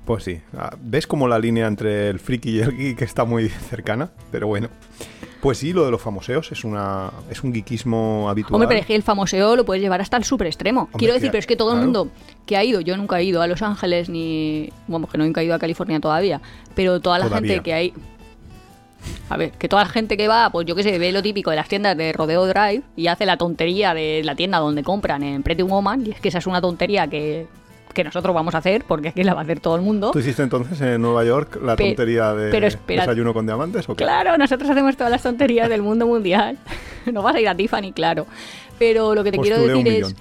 Pues sí. Ah, ¿Ves como la línea entre el friki y el geek está muy cercana? Pero bueno. Pues sí, lo de los famoseos es una es un geekismo habitual. Hombre, pero es que el famoseo lo puedes llevar hasta el super extremo. Quiero decir, que- pero es que todo el mundo que ha ido, yo nunca he ido a Los Ángeles ni. Bueno, que no nunca he ido a California todavía, pero toda la Todavía. gente que hay. A ver, que toda la gente que va, pues yo qué sé, ve lo típico de las tiendas de Rodeo Drive y hace la tontería de la tienda donde compran en Pretty Woman, y es que esa es una tontería que, que nosotros vamos a hacer, porque es que la va a hacer todo el mundo. ¿Tú hiciste entonces en Nueva York la Pe- tontería de pero desayuno con diamantes o qué? Claro, nosotros hacemos todas las tonterías del mundo mundial. [laughs] No vas a ir a Tiffany, claro. Pero lo que te quiero Postulé un decir es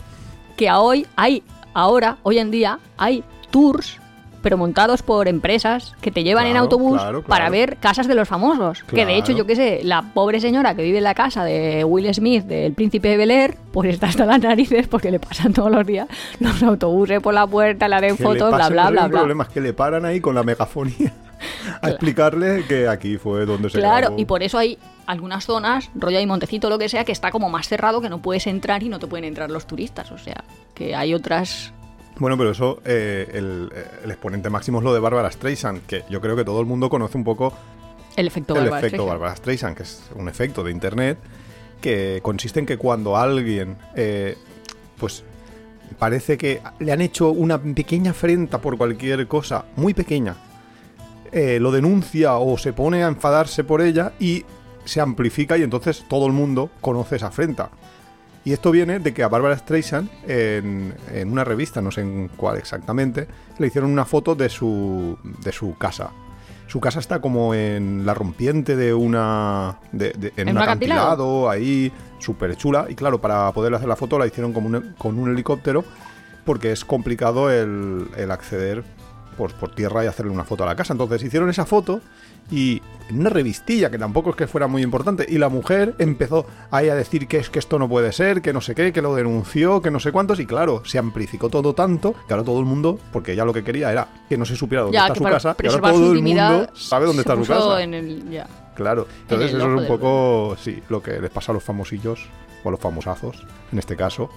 que a hoy hay, ahora, hoy en día, hay tours, pero montados por empresas que te llevan en autobús claro, claro. para ver casas de los famosos. Que de hecho, yo qué sé, la pobre señora que vive en la casa de Will Smith, del príncipe de Bel Air, pues está hasta las narices porque le pasan todos los días los autobuses por la puerta, le le fotos, bla, bla, bla, un bla. problema es que le paran ahí con la megafonía [laughs] a explicarle que aquí fue donde se Claro, grabó. y por eso hay algunas zonas, rollo y Montecito, lo que sea, que está como más cerrado, que no puedes entrar y no te pueden entrar los turistas. O sea, que hay otras... Bueno, pero eso, eh, el, el exponente máximo es lo de Bárbara Streisand, que yo creo que todo el mundo conoce un poco El efecto el Bárbara efecto Streisand. Bárbara Streisand, que es un efecto de internet que consiste en que cuando alguien, eh, pues parece que le han hecho una pequeña afrenta por cualquier cosa, muy pequeña, eh, lo denuncia o se pone a enfadarse por ella y se amplifica y entonces todo el mundo conoce esa afrenta. Y esto viene de que a Barbara Streisand, en, en una revista, no sé en cuál exactamente, le hicieron una foto de su, de su casa. Su casa está como en la rompiente de una. De, de- en, ¿En un acantilado? acantilado, ahí, súper chula. Y claro, para poder hacer la foto la hicieron como un- con un helicóptero, porque es complicado el, el acceder por, por tierra y hacerle una foto a la casa. Entonces hicieron esa foto y en una revistilla, que tampoco es que fuera muy importante, y la mujer empezó ahí a decir que es que esto no puede ser, que no sé qué, que lo denunció, que no sé cuántos, y claro, se amplificó todo tanto que ahora todo el mundo, porque ella lo que quería era que no se supiera dónde Ya, está que su casa, y ahora todo el mundo sabe dónde está su casa. en el- ya. Claro, entonces eso es un poco, sí, lo que les pasa a los famosillos, o a los famosazos, en este caso,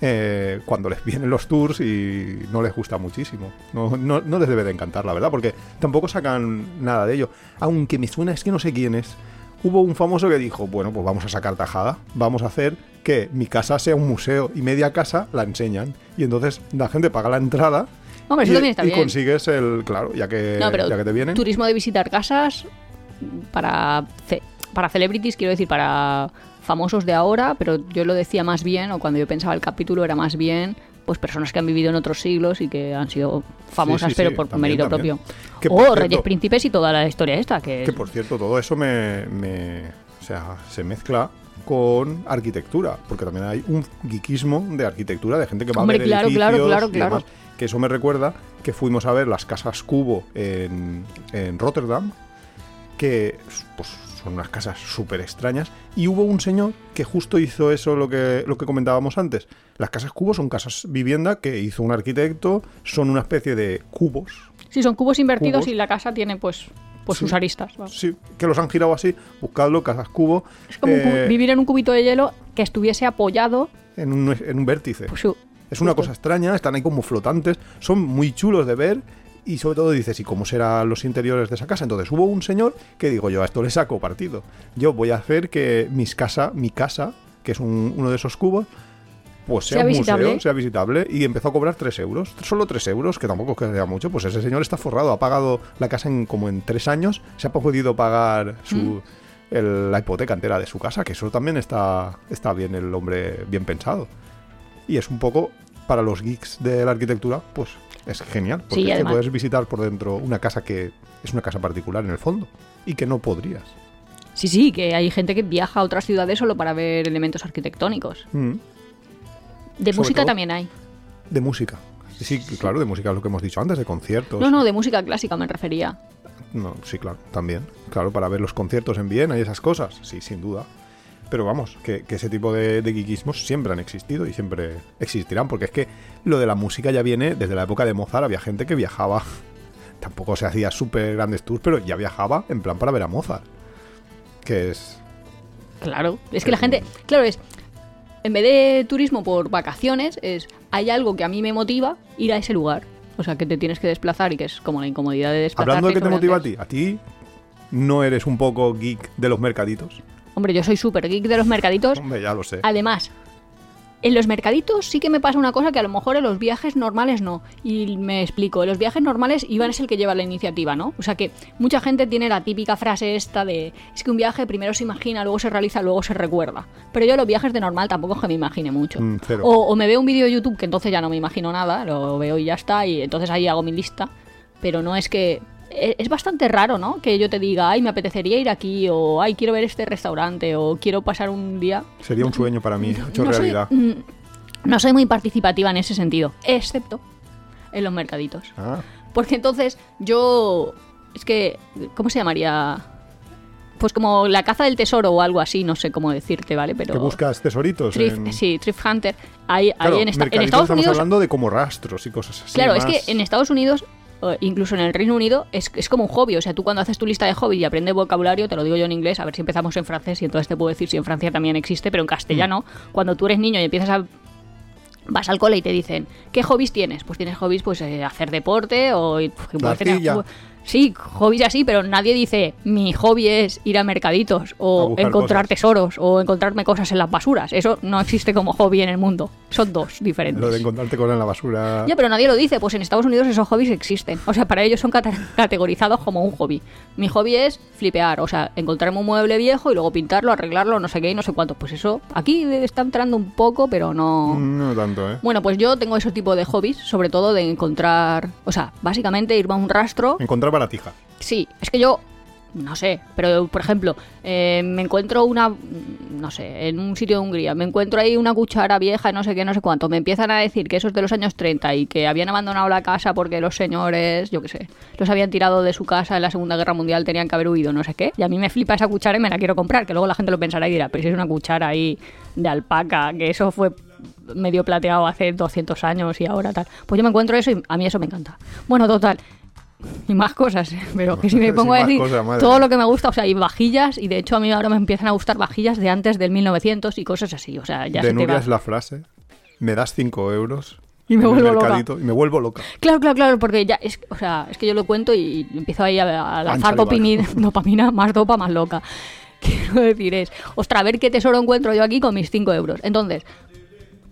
eh, cuando les vienen los tours y no les gusta muchísimo. No, no, no les debe de encantar, la verdad, porque tampoco sacan nada de ello. Aunque me suena, es que no sé quién es. Hubo un famoso que dijo, bueno, pues vamos a sacar tajada, vamos a hacer que mi casa sea un museo y media casa la enseñan. Y entonces la gente paga la entrada Hombre, eso y, también está y bien. consigues el, claro, ya que, No, pero ya que te vienen. turismo de visitar casas para, ce- para celebrities, quiero decir, para famosos de ahora, pero yo lo decía más bien, o cuando yo pensaba el capítulo era más bien, pues personas que han vivido en otros siglos y que han sido famosas, sí, pero sí, por también, mérito también. propio. Que, o cierto- Reyes Príncipes y toda la historia esta, que, Que por cierto, todo eso me, me- o sea, se mezcla con arquitectura, porque también hay un geekismo de arquitectura de gente que va Hombre, a ver claro, claro, edificios claro, y demás. Que eso me recuerda que fuimos a ver las casas Cubo en, en Rotterdam, que pues, son unas casas súper extrañas, y hubo un señor que justo hizo eso lo que, lo que comentábamos antes. Las casas Cubo son casas vivienda que hizo un arquitecto, son una especie de cubos, Sí, son cubos invertidos Cubos. y la casa tiene pues, pues Sí. sus aristas. vamos. sí, que los han girado así, buscadlo, casas Cubo. Es como eh, vivir en un cubito de hielo que estuviese apoyado. en un, en un vértice. Pues, es una cosa extraña, están ahí como flotantes, son muy chulos de ver y sobre todo dices, ¿y cómo serán los interiores de esa casa? Entonces hubo un señor que digo, yo a esto le saco partido. Yo voy a hacer que mis casa, mi casa, que es un- uno de esos cubos, pues sea, Sea un visitable. museo, sea visitable y empezó a cobrar 3 euros. Solo 3 euros, que tampoco es que sea mucho, pues ese señor está forrado, ha pagado la casa en como en 3 años, se ha podido pagar su... Mm. el- la hipoteca entera de su casa, que eso también está, está bien el hombre bien pensado. Y es un poco, para los geeks de la arquitectura, pues es genial. Porque Sí, es que puedes visitar por dentro una casa que es una casa particular en el fondo y que no podrías. Sí, sí, que hay gente que viaja a otras ciudades solo para ver elementos arquitectónicos. Mm. De Sobre música también hay. De música. Sí, claro, de música es lo que hemos dicho antes, de conciertos. No, no, de música clásica me refería. No, sí, claro, también. Claro, para ver los conciertos en Viena y esas cosas, sí, sin duda. Pero vamos, que, que ese tipo de, de geekismos siempre han existido y siempre existirán, porque es que lo de la música ya viene desde la época de Mozart, había gente que viajaba, [laughs] tampoco se hacía súper grandes tours, pero ya viajaba en plan para ver a Mozart, que es... Claro, es que la gente, claro, es, en vez de turismo por vacaciones, es, hay algo que a mí me motiva ir a ese lugar. O sea, que te tienes que desplazar y que es como la incomodidad de desplazarte. Hablando de qué te motiva a ti, ¿a ti no eres un poco geek de los mercaditos? Hombre, yo soy súper geek de los mercaditos. Hombre, ya lo sé. Además, en los mercaditos sí que me pasa una cosa que a lo mejor en los viajes normales no. Y me explico, en los viajes normales Iván es el que lleva la iniciativa, ¿no? O sea que mucha gente tiene la típica frase esta de es que un viaje primero se imagina, luego se realiza, luego se recuerda. Pero yo los viajes de normal tampoco es que me imagine mucho. Mm. O, o me veo un vídeo de YouTube que entonces ya no me imagino nada, lo veo y ya está, y entonces ahí hago mi lista. Pero no es que... e- Es bastante raro, ¿no? Que yo te diga, ay, me apetecería ir aquí, o ay, quiero ver este restaurante, o quiero pasar un día Sería un sueño para mí, hecho no soy, realidad. mm, no soy muy participativa en ese sentido, excepto en los mercaditos. Ah, Porque entonces yo. Es que. ¿Cómo se llamaría? Pues como la caza del tesoro o algo así, no sé cómo decirte, ¿vale? Pero. que buscas tesoritos. En... Sí, Thrift Hunter. Ahí, ahí Claro, en, esta- en Estados estamos Unidos. hablando de como rastros y cosas así. Claro, es que en Estados Unidos, incluso en el Reino Unido, es, es como un hobby. O sea, tú cuando haces tu lista de hobby y aprendes vocabulario, te lo digo yo en inglés, a ver si empezamos en francés y entonces te puedo decir si en Francia también existe, pero en castellano, Mm. cuando tú eres niño y empiezas a... Vas al cole y te dicen, ¿qué hobbies tienes? Pues tienes hobbies, pues eh, hacer deporte o... Sí, hobbies así, pero nadie dice, mi hobby es ir a mercaditos o encontrar cosas. tesoros o encontrarme cosas en las basuras. Eso no existe como hobby en el mundo. Son dos diferentes. Lo de encontrarte con en la basura. Ya, pero nadie lo dice. Pues en Estados Unidos esos hobbies existen. O sea, para ellos son cate- [laughs] categorizados como un hobby. Mi hobby es flipear, o sea, encontrarme un mueble viejo y luego pintarlo, arreglarlo, no sé qué y no sé cuánto. Pues eso aquí está entrando un poco, pero no... No tanto, ¿eh? Bueno, pues yo tengo ese tipo de hobbies, sobre todo de encontrar... O sea, básicamente irme a un rastro... Encontrar baratija. Sí, es que yo, no sé, pero por ejemplo, eh, me encuentro una, no sé, en un sitio de Hungría, me encuentro ahí una cuchara vieja, no sé qué, no sé cuánto, me empiezan a decir que eso es de los años 30 y que habían abandonado la casa porque los señores, yo qué sé, los habían tirado de su casa en la Segunda Guerra Mundial, tenían que haber huido, no sé qué, y a mí me flipa esa cuchara y me la quiero comprar, que luego la gente lo pensará y dirá, pero si es una cuchara ahí de alpaca, que eso fue medio plateado hace 200 años y ahora tal. Pues yo me encuentro eso y a mí eso me encanta. Bueno, total. [laughs] Y más cosas, ¿eh? pero que si me pongo a decir cosas, todo lo que me gusta, o sea, y vajillas, y de hecho a mí ahora me empiezan a gustar vajillas de antes del 1900 y cosas así, o sea, ya de se te Nuria va. es la frase. Me das 5 euros. Y me vuelvo loca. Y me vuelvo loca. Claro, claro, claro, porque ya es, o sea, es que yo lo cuento y empiezo ahí a, lanzar dopamina, [laughs] dopamina, más dopa, más loca. [laughs] Quiero decir es, ostras, a ver qué tesoro encuentro yo aquí con mis 5 euros. Entonces,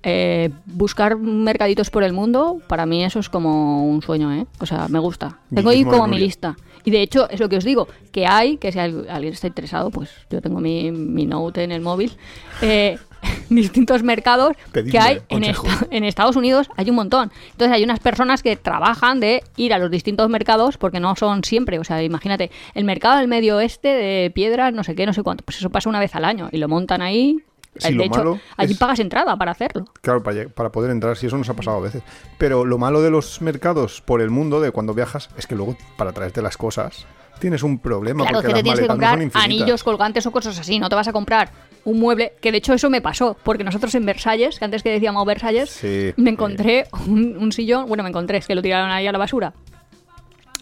eh, buscar mercaditos por el mundo, para mí eso es como un sueño, ¿eh? O sea, me gusta. Tengo ahí como mi lista. Y de hecho, es lo que os digo, que hay, que si al- alguien está interesado, pues yo tengo mi, mi note en el móvil, eh, [laughs] distintos mercados Pedidme que hay en, esta- en Estados Unidos, hay un montón. Entonces hay unas personas que trabajan de ir a los distintos mercados porque no son siempre. O sea, imagínate, el mercado del medio oeste de piedras, no sé qué, no sé cuánto. Pues eso pasa una vez al año y lo montan ahí. Sí, de lo hecho, allí es- pagas entrada para hacerlo. Claro, para, poder entrar, si eso nos ha pasado a veces. Pero lo malo de los mercados por el mundo, de cuando viajas, es que luego para traerte las cosas tienes un problema Claro, porque que te tienes que no comprar anillos, colgantes o cosas así. No te vas a comprar un mueble. Que de hecho eso me pasó. Porque nosotros en Versalles, que antes que decíamos Versalles, Sí, me encontré un, un sillón. Bueno, me encontré, es que lo tiraron ahí a la basura.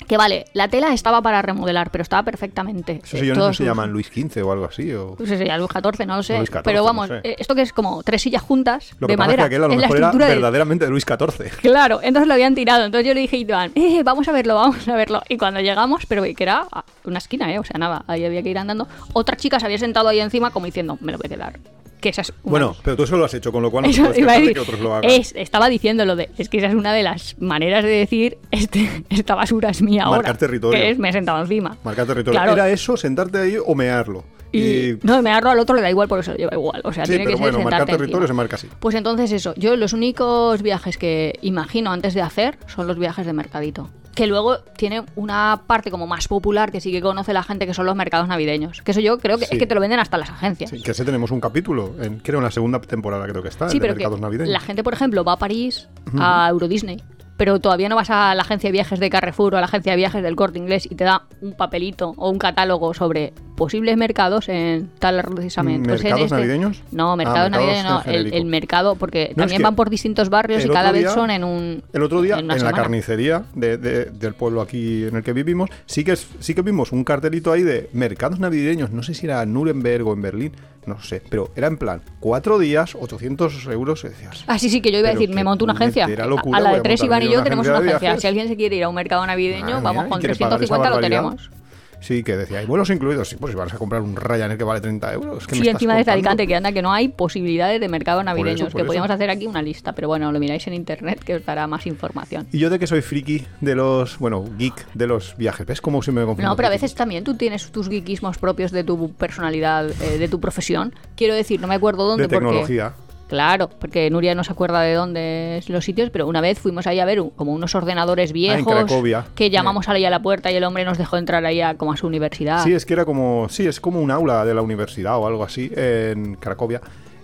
Que vale, la tela estaba para remodelar, pero estaba perfectamente. Esos eh, sillones no se llaman Luis XV o algo así. O... No sé si era Luis XIV, no lo sé. Luis XIV, pero vamos, no sé. eh, esto que es como tres sillas juntas Lo de que pasa madera. es que aquel a lo la mejor era de- verdaderamente de Luis XIV. [laughs] Claro, entonces lo habían tirado. Entonces yo le dije a Iván, eh, vamos a verlo, vamos a verlo. Y cuando llegamos, pero que era una esquina, ¿eh? O sea, nada, ahí había que ir andando. Otra chica se había sentado ahí encima como diciendo, me lo voy a quedar. Que esa es una Bueno, pero tú eso lo has hecho, con lo cual no Eso puedes decir, que otros lo hagan. es, estaba diciendo lo de, es que esa es una de las maneras de decir, este, [laughs] esta basura es mía ahora. Marcar territorio. Que es, me he sentado encima. Marcar territorio. Claro. ¿Era eso, sentarte ahí o mearlo? Y, no, me agarro al otro, le da igual porque se lo lleva igual. O sea, sí, tiene pero que ser bueno, marcar territorio se marca así. Pues entonces eso, yo los únicos viajes que imagino antes de hacer son los viajes de mercadito. Que luego tiene una parte como más popular que sí que conoce la gente que son los mercados navideños. Que eso yo creo que Sí. es que te lo venden hasta las agencias. Sí, que ese tenemos un capítulo, en, creo en la segunda temporada creo que está, Sí, el de pero que mercados navideños. la gente, por ejemplo, va a París a Euro Disney, pero todavía no vas a la agencia de viajes de Carrefour o a la agencia de viajes del Corte Inglés y te da un papelito o un catálogo sobre posibles mercados en tal precisamente. Pues en ¿Mercados este- navideños? No, Ah, mercados navideños no, el, mercado, porque No, también van por distintos barrios y cada vez son en un. El otro día, en la carnicería de- de- del pueblo aquí en el que vivimos, sí que, sí que vimos un cartelito ahí de mercados navideños. No sé si era en Nuremberg o en Berlín, no sé. Pero era en plan, cuatro días, 800 euros. Decías, Ah, sí, sí, que yo iba a decir, me monto una agencia. locura, a la de tres, Iván y yo tenemos una agencia. Si alguien se quiere ir a un mercado navideño, vamos con ¿y qué le pagar esa 350 lo tenemos. Sí, que decía, ¿y vuelos incluidos? Sí, pues si vas a comprar un Ryanair que vale 30 euros. ¿qué me Sí, encima de contando? Alicante, que anda que no hay posibilidades de mercado navideños, por que eso. podríamos hacer aquí una lista, pero bueno, lo miráis en internet que os dará más información. Y yo de que soy friki de los, bueno, geek de los viajes. ¿Ves cómo se me confunde? No, pero a veces también tú tienes tus geekismos propios de tu personalidad, eh, de tu profesión. Quiero decir, no me acuerdo dónde De porque... Claro, porque Nuria no se acuerda de dónde es los sitios, pero una vez fuimos ahí a ver un- como unos ordenadores viejos Ah, Cracovia. que llamamos ahí a la puerta y el hombre nos dejó entrar ahí a, como a su universidad. Sí, es que era como, sí, es como un aula de la universidad o algo así en Cracovia.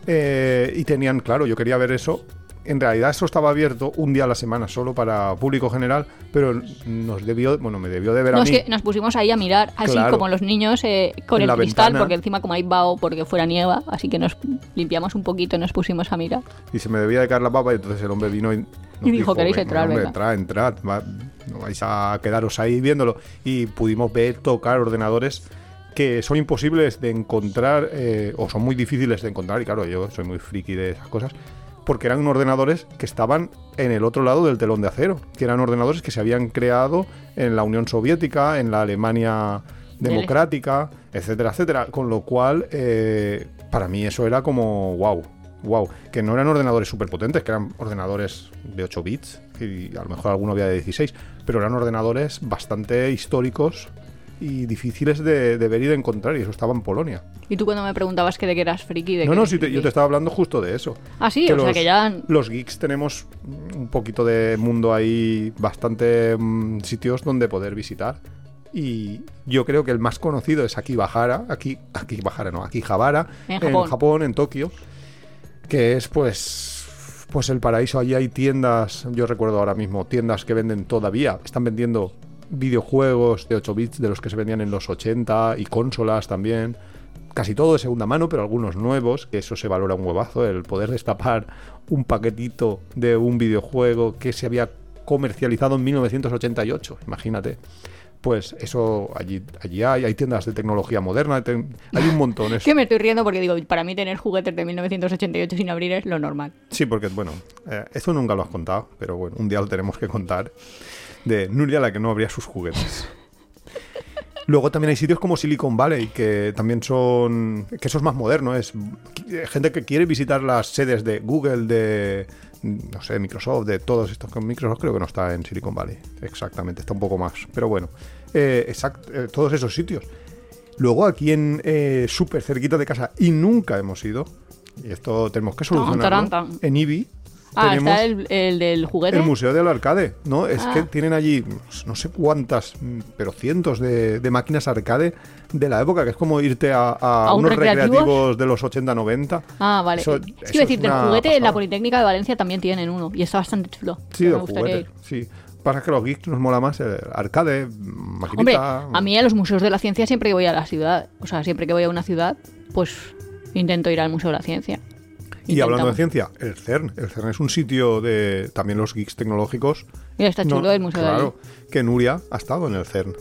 Eh, y tenían, claro, yo quería ver eso. En realidad eso estaba abierto un día a la semana solo para público general, pero nos debió, bueno, me debió de ver No, a es mí. que nos pusimos ahí a mirar así Claro. como los niños eh, con el cristal, ventana. porque encima como hay vaho porque fuera nieva, así que nos limpiamos un poquito y nos pusimos a mirar. Y se me debía de caer la papa y entonces el hombre vino y, nos Y dijo, "¿Queréis "Venga, entrar? Venga". entrad, entrad, va- no vais a quedaros ahí viéndolo. Y pudimos ver, tocar ordenadores que son imposibles de encontrar eh, o son muy difíciles de encontrar. Y claro, yo soy muy friki de esas cosas. Porque eran ordenadores que estaban en el otro lado del telón de acero. Que eran ordenadores que se habían creado en la Unión Soviética, en la Alemania democrática, etcétera, etcétera. Con lo cual, eh, para mí eso era como wow. Wow, que no eran ordenadores súper potentes, que eran ordenadores de 8 bits, y a lo mejor alguno había de 16, pero eran ordenadores bastante históricos y difíciles de, de ver y de encontrar, y eso estaba en Polonia. Y tú cuando me preguntabas que de qué eras friki, de No, no, sí yo te estaba hablando justo de eso. Ah, sí, o sea que ya... Los geeks tenemos un poquito de mundo ahí, bastante mm, sitios donde poder visitar. Y yo creo que el más conocido es Akibahara, aquí, Akibahara no, Akihabara, En en Japón. Japón, en Tokio, que es pues, pues el paraíso. Allí hay tiendas, yo recuerdo ahora mismo, tiendas que venden todavía, están vendiendo videojuegos de 8 bits de los que se vendían en los 80 y consolas también. Casi todo de segunda mano, pero algunos nuevos, que eso se valora un huevazo, el poder destapar un paquetito de un videojuego que se había comercializado en 1988, imagínate. Pues eso allí, allí hay, hay tiendas de tecnología moderna, te- hay un montón. es- [laughs] Que me estoy riendo porque digo, para mí tener juguetes de 1988 sin abrir es lo normal. Sí, porque, bueno, eh, eso nunca lo has contado, pero bueno, un día lo tenemos que contar. De Nuria, la que no abría sus juguetes. Luego también hay sitios como Silicon Valley, que también son. que eso es más moderno. Es qui- gente que quiere visitar las sedes de Google, de. no sé, Microsoft, de todos estos. Microsoft creo que no está en Silicon Valley. Exactamente, está un poco más. Pero bueno, eh, exact- eh, todos esos sitios. Luego aquí en eh, súper cerquita de casa y nunca hemos ido. Y esto tenemos que solucionarlo. En IBI Ah, tenemos está el, el del juguete. el Museo del Arcade, ¿no? Es Ah. que tienen allí no sé cuántas, pero cientos de, de máquinas arcade de la época, que es como irte a, a ¿A un unos recreativos? recreativos de los 80-90. Ah, vale. Eso- a decir, del juguete en la. Politécnica de Valencia también tienen uno y está bastante chulo. Sí, me de gustaría juguete, ir. sí. Pasa que los geeks nos mola más el arcade, Hombre, a mí a los museos de la ciencia siempre que voy a la ciudad, o sea, siempre que voy a una ciudad, pues intento ir al Museo de la Ciencia. Y hablando de ciencia, el CERN. El CERN es un sitio de también los geeks tecnológicos. Mira, está chulo No, el museo de Claro, que Nuria ha estado en el CERN.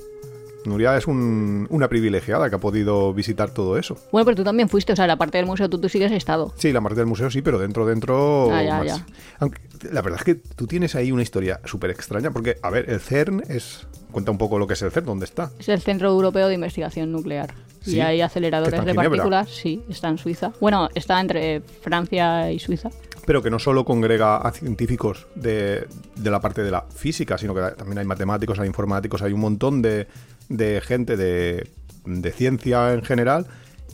Nuria es un- una privilegiada que ha podido visitar todo eso. Bueno, pero tú también fuiste, o sea, la parte del museo tú, tú sigues estado. Sí, la parte del museo sí, pero dentro, dentro. Ah, ya, más. ya. Aunque la verdad es que tú tienes ahí una historia súper extraña, porque, a ver, el CERN es. Cuenta un poco lo que es el CERN, dónde está. Es el Centro Europeo de Investigación Nuclear. Sí, Y hay aceleradores de partículas, sí, está en Suiza. Bueno, está entre Francia y Suiza. Pero que no solo congrega a científicos de, de la parte de la física, sino que también hay matemáticos, hay informáticos, hay un montón de, de gente de, de ciencia en general.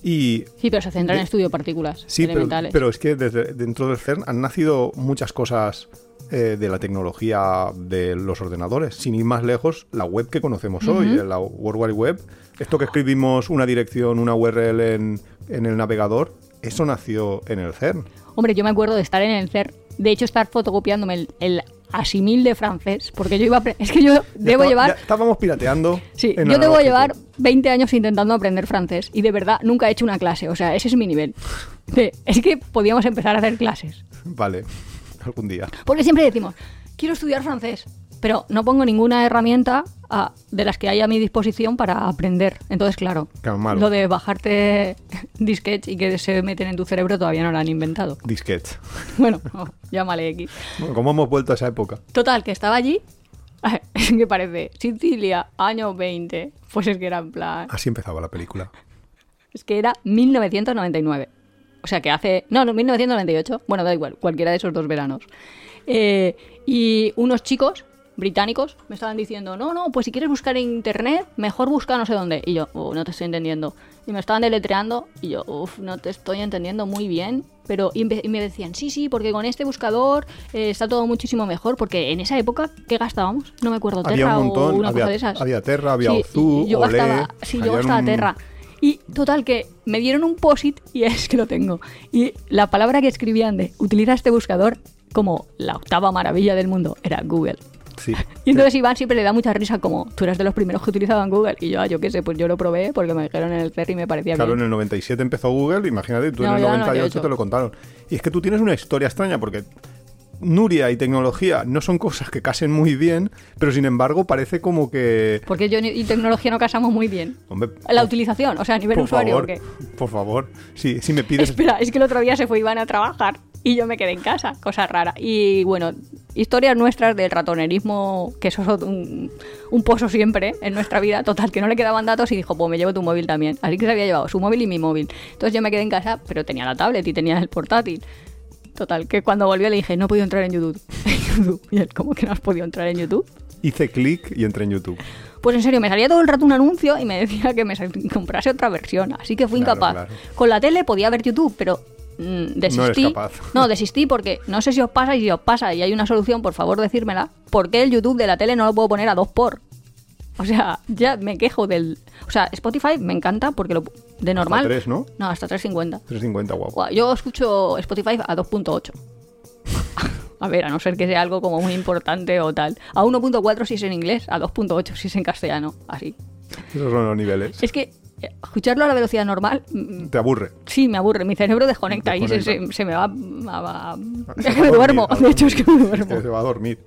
Y Sí, pero se centra en estudio de partículas Sí, pero, elementales. pero es que desde dentro del CERN han nacido muchas cosas eh, de la tecnología de los ordenadores. Sin ir más lejos, la web que conocemos hoy, eh, la World Wide Web, esto que escribimos una dirección, una URL en, en el navegador, eso nació en el CERN. Hombre, yo me acuerdo de estar en el CERN, de hecho estar fotocopiándome el, el asimil de francés, porque yo iba a Es que yo Ya debo estaba- llevar... estábamos pirateando. Sí, yo debo llevar 20 años intentando aprender francés y de verdad nunca he hecho una clase, o sea, ese es mi nivel. De- [laughs] es que podíamos empezar a hacer clases. Vale, [laughs] algún día. Porque siempre decimos, quiero estudiar francés, pero no pongo ninguna herramienta a- de las que hay a mi disposición para aprender. Entonces, claro, lo de bajarte [laughs] disquets y que se meten en tu cerebro todavía no lo han inventado. Disquets. [laughs] Bueno, oh, llámale X. Bueno, ¿Cómo hemos vuelto a esa época? Total, que estaba allí, que parece Sicilia, año 20. Pues es que era en plan... Así empezaba la película. Es que era 1999. O sea que hace. No, no, 1998. Bueno, da igual, cualquiera de esos dos veranos. Eh, y unos chicos británicos me estaban diciendo: No, no, pues si quieres buscar en internet, mejor busca no sé dónde. Y yo, "Oh, no te estoy entendiendo. Y me estaban deletreando. Y yo, uff, no te estoy entendiendo muy bien. Pero y me, y me decían: Sí, sí, porque con este buscador eh, está todo muchísimo mejor. Porque en esa época, ¿qué gastábamos? No me acuerdo, Había Terra un montón, o una había- cosa de esas. había Terra, había Sí, Ozu, yo Olé, gastaba, sí, yo gastaba un- Terra. Y total que me dieron un POSIT y [laughs] es que lo tengo. Y la palabra que escribían de utiliza este buscador como la octava maravilla del mundo era Google. Sí. [laughs] Y entonces Iván siempre le da mucha risa como tú eras de los primeros que utilizaban Google. Y yo, ah, yo qué sé, pues yo lo probé porque me dijeron en el CER y me parecía Claro, en bien. el 97 empezó Google, imagínate, tú No, en en el 98 98. te lo contaron. Y es que tú tienes una historia extraña porque Nuria y tecnología no son cosas que casen muy bien, pero sin embargo parece como que... Porque yo y tecnología no casamos muy bien. Hombre, La utilización, o sea, a nivel por usuario. favor, por favor, sí, si me pides... Espera, es que el otro día se fue Iván a trabajar y yo me quedé en casa, cosa rara. Y bueno, historias nuestras del ratonerismo, que eso es un, un pozo siempre en nuestra vida, total, que no le quedaban datos y dijo, pues me llevo tu móvil también. Así que se había llevado su móvil y mi móvil. Entonces yo me quedé en casa, pero tenía la tablet y tenía el portátil. Total, que cuando volví le dije, no he podido entrar [laughs] en YouTube. Y él, ¿cómo que no has podido entrar en YouTube? Hice clic y entré en YouTube. Pues en serio, me salía todo el rato un anuncio y me decía que me comprase otra versión. Así que fui Claro, incapaz. claro. Con la tele podía ver YouTube, pero mm, desistí. capaz. [laughs] No, desistí porque no sé si os pasa y si os pasa y hay una solución, por favor decírmela. ¿Por qué el YouTube de la tele no lo puedo poner a 2 por? O sea, ya me quejo del... O sea, Spotify me encanta porque lo, de normal... tres, ¿no? No, hasta 350. 350, guau. Guau, Yo escucho Spotify a 2.8. [laughs] A ver, a no ser que sea algo como muy importante o tal. A 1.4 si es en inglés, a 2.8 si es en castellano, así. Esos son los niveles. Es que eh, escucharlo a la velocidad normal, mm, Te aburre. sí, me aburre. Mi cerebro desconecta, y se, Desconecta. se- se me va... a- a- Se es va que [laughs] me duermo, dormir, de hecho es que me Es que duermo. [laughs] se va a dormir.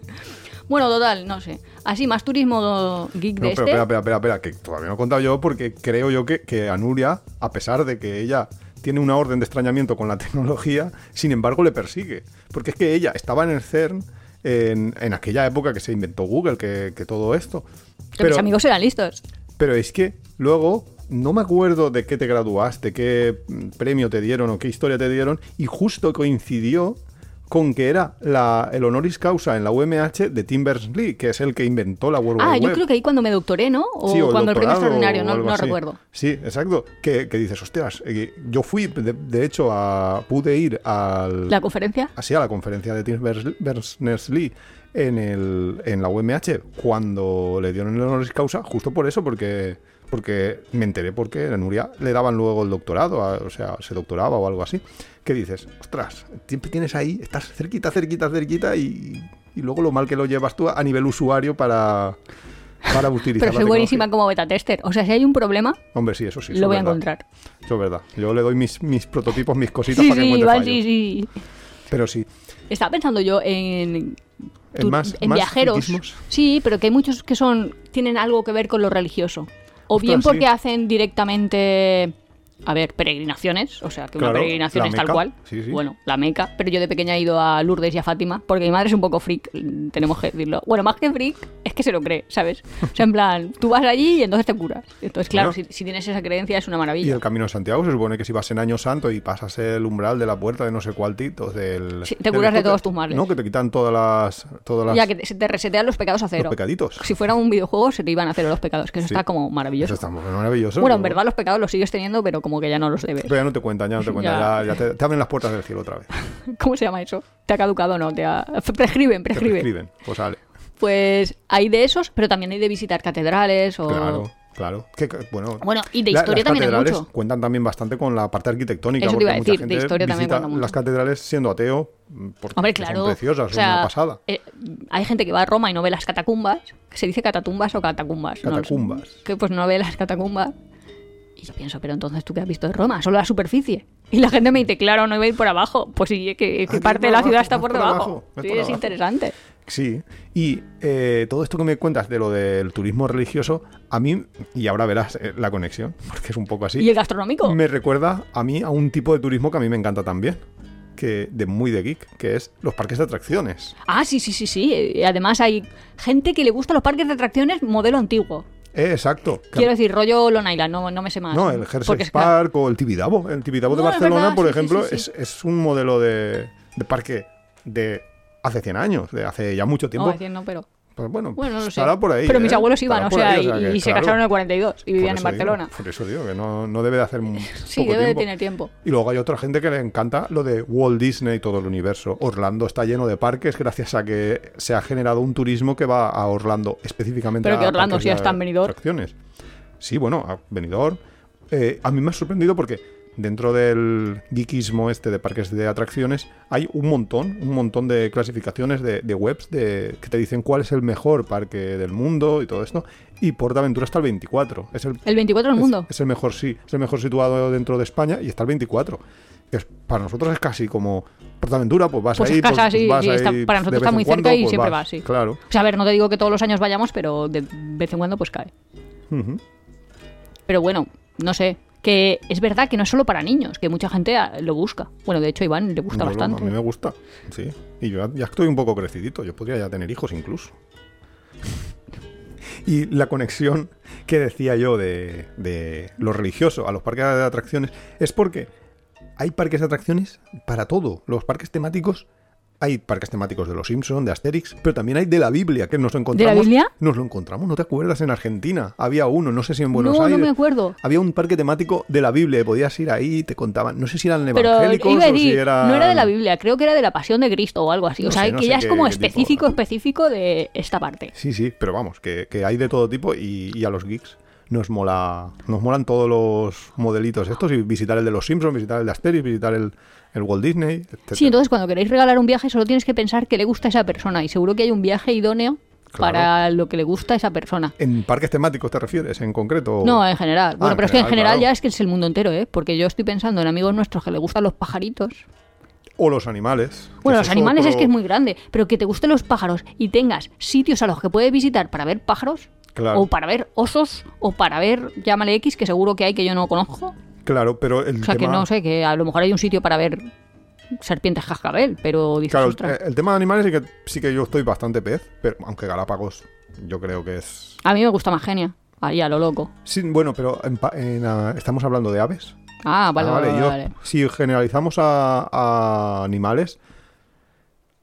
Bueno, total, no sé. Así, más turismo geek No, de pero este. espera, espera, espera, espera, que todavía no he contado yo porque creo yo que, que a Nuria, a pesar de que ella tiene una orden de extrañamiento con la [laughs] tecnología, sin embargo le persigue. Porque es que ella estaba en el CERN en, en aquella época que se inventó Google, que, que todo esto. que mis amigos eran listos. Pero es que luego no me acuerdo de qué te graduaste, qué mm, premio te dieron o qué historia te dieron, y justo coincidió con que era la, el honoris causa en la UMH de Tim Berners-Lee, que es el que inventó la World Ah, Wide yo creo que ahí cuando me doctoré, ¿no? O Sí, o cuando el premio extraordinario, no, recuerdo. Sí, exacto. Que, que dices, hostias, eh, yo fui, de, de hecho, a, pude ir al, ¿La conferencia? así a la conferencia de Tim Berners-Lee en, el, en la UMH cuando le dieron el honoris causa, justo por eso, porque, porque me enteré porque a Nuria le daban luego el doctorado, o sea, se doctoraba o algo así. ¿Qué dices? Ostras, siempre tienes ahí, estás cerquita, cerquita, cerquita y, y luego lo mal que lo llevas tú a nivel usuario para, para [laughs] utilizar Pero soy buenísima como beta tester. O sea, si hay un problema, Hombre, sí, eso sí. eso lo voy a encontrar. Eso es verdad. Yo le doy mis, mis prototipos, mis cositas Sí, para que sí, fallos. sí, sí. Pero sí. Estaba pensando yo en, En tu- más- en más viajeros. Sí, pero que hay muchos que son tienen algo que ver con lo religioso. O Ostras, bien porque sí. hacen directamente, a ver, peregrinaciones, o sea, que una peregrinación es tal cual. sí, sí. Bueno, la Meca, pero yo de pequeña he ido a Lourdes y a Fátima, porque mi madre es un poco freak, tenemos que decirlo. Bueno, más que freak, es que se lo cree, ¿sabes? O sea, en plan, tú vas allí y entonces te curas. Entonces, claro, Bueno. si, si tienes esa creencia es una Y maravilla. el Camino de Santiago se supone que si vas en Año Santo y pasas el umbral de la puerta de no sé cuál tito, del... Sí, te del curas de todos tus males. No, que te quitan todas las... Todas las Ya que te, se te resetean los pecados a cero. los pecaditos. Si fuera un videojuego, se te iban a cero los pecados, que eso está como Eso maravilloso. está muy maravilloso. Bueno, en verdad los pecados los sigues teniendo, pero como que ya no los debes. Pero ya no te cuentan, ya no te cuentan. Ya. Te, te abren las puertas del cielo otra vez. [laughs] ¿Cómo se llama eso? ¿Te ha caducado o no? Te ha... Prescriben, prescriben. prescriben. Pues sale. Pues hay de esos, pero también hay de visitar catedrales o... Claro. Claro. Que, bueno, Bueno, y de la- historia las también hay catedrales mucho. cuentan también bastante con la parte arquitectónica. Eso te iba a decir, de historia también mucho. Las catedrales siendo ateo, mm, porque Hombre, son claro. preciosas, o son sea, una pasada. eh, hay gente que va a Roma y no ve las catacumbas. que ¿Se dice catatumbas o catacumbas? No. Catacumbas. que pues no ve las catacumbas. Y yo pienso, pero entonces tú qué has visto de Roma, solo la superficie. Y la gente me dice, claro, no iba a ir por abajo. Pues sí, que, que parte de la ciudad está por por debajo. abajo, sí, por es abajo. interesante. Sí, y eh, todo esto que me cuentas de lo del turismo religioso, a mí, y ahora verás eh, la conexión, [laughs] porque es un poco así, ¿Y el gastronómico? me recuerda a mí a un tipo de turismo que a mí me encanta también, que de muy de geek, que es los parques de atracciones. Ah, sí, sí, sí, sí. Y además hay gente que le gusta los parques de atracciones modelo antiguo. Eh, exacto. Quiero decir, rollo Long Island, no, no me sé más. no, el que- Park o el Tibidabo. El Tibidabo de No, Barcelona, verdad, por sí, ejemplo, sí, sí. Es, es un modelo de, de parque de hace 100 años, de hace ya mucho tiempo. No, decir, no, pero... Pues bueno, Bueno, no lo sé. estará por ahí. Pero mis ¿eh? abuelos iban, o sea, ahí, y, se claro, casaron en el 42 y vivían en digo, Barcelona. por eso digo que no, no debe de hacer [laughs] un Sí, poco debe de tener tiempo. Y luego hay otra gente que le encanta lo de Walt Disney y todo el universo. Orlando está lleno de parques gracias a que se ha generado un turismo que va a Orlando específicamente. Pero a que Orlando sí de está en Benidorm. Sí, bueno, a Benidorm. Eh, a mí me ha sorprendido porque dentro del geekismo este de parques de atracciones hay un montón, un montón de clasificaciones de, de webs de, que te dicen cuál es el mejor parque del mundo y todo esto. Y PortAventura está el 24. Es el El 24 del mundo. Es, el mejor, sí. Es el mejor situado dentro de España y está el 24. Que para nosotros es casi como Portaventura, pues vas Pues ahí. casa, pues, sí, vas sí, está- ahí para de nosotros está muy cuando, cerca y pues siempre vas. vas, sí. Claro. O sea, a ver, no te digo que todos los años vayamos, pero de vez en cuando pues cae. Pero bueno, no sé. Que es verdad que no es solo para niños, que mucha gente ah, lo busca. Bueno, de hecho, a Iván le gusta No, no, bastante. a mí me gusta. Sí. Y yo ya, ya estoy un poco crecidito. Yo podría ya tener hijos incluso. [laughs] y la conexión que decía yo de, de lo religioso a los parques de atracciones es porque hay parques de atracciones para todo. Los parques temáticos. Hay parques temáticos de los Simpson, de Asterix, pero también hay de la Biblia, que nos lo encontramos. Biblia? Nos lo encontramos, ¿no te acuerdas? En Argentina había uno, no sé si en Buenos no, Aires. no me acuerdo. Había un parque temático de la Biblia, podías ir ahí, te contaban, no sé si eran Pero evangélicos iba a o si eran... no era de la Biblia, creo que era de la Pasión de Cristo o algo así. No o sea, sé, no que ya es como tipo. específico, específico de esta parte. Sí, sí, pero vamos, que, que hay de todo tipo y, y a los geeks nos mola, nos molan todos los modelitos estos y visitar el de los Simpsons, visitar el de Asterix, visitar el, el Walt Disney, etc. Sí, entonces cuando queréis regalar un viaje solo tienes que pensar que le gusta a esa persona y seguro que hay un viaje idóneo Claro. para lo que le gusta a esa persona. ¿En parques temáticos te refieres en concreto? No, en general. Bueno, en pero es que en general, general claro. ya es que es el mundo entero, ¿eh? Porque yo estoy pensando en amigos nuestros que le gustan los pajaritos. O los animales. Bueno, los animales otro- es que es muy grande, pero que te gusten los pájaros y tengas sitios a los que puedes visitar para ver pájaros, Claro. o para ver osos, o para ver, llámale X, que seguro que hay que yo no conozco. Claro, pero el O sea, que no sé, que a lo mejor hay un sitio para ver serpientes cascabel, pero dices, Claro, ostras. el, el tema de animales sí que, sí que yo estoy bastante pez, pero aunque Galápagos yo creo que es... A mí me gusta más genia. Ahí a lo loco. Sí, bueno, pero en pa- en, estamos hablando de aves. Ah, vale, Ah, vale, yo- vale. Si generalizamos a, a animales,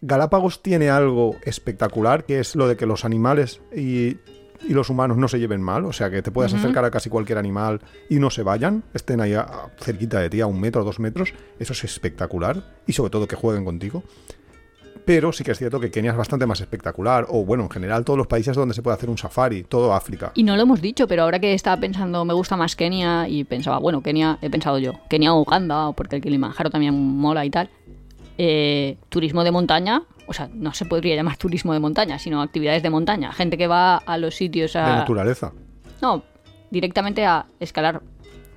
Galápagos tiene algo espectacular, que es lo de que los animales y, y los humanos no se lleven mal, o sea, que te puedas acercar a casi cualquier animal y no se vayan, estén ahí a- a- cerquita de ti, a un metro, dos metros, eso es espectacular, y sobre todo que jueguen contigo. Pero sí que es cierto que Kenia es bastante más espectacular, o bueno, en general todos los países donde se puede hacer un safari, todo África. Y no lo hemos dicho, pero ahora que estaba pensando, me gusta más Kenia y pensaba, bueno, Kenia, he pensado yo, Kenia o Uganda, porque el Kilimanjaro también mola y tal. Eh, turismo de montaña, o sea, no se podría llamar turismo de montaña, sino actividades de montaña. Gente que va a los sitios De a. naturaleza. No, directamente a escalar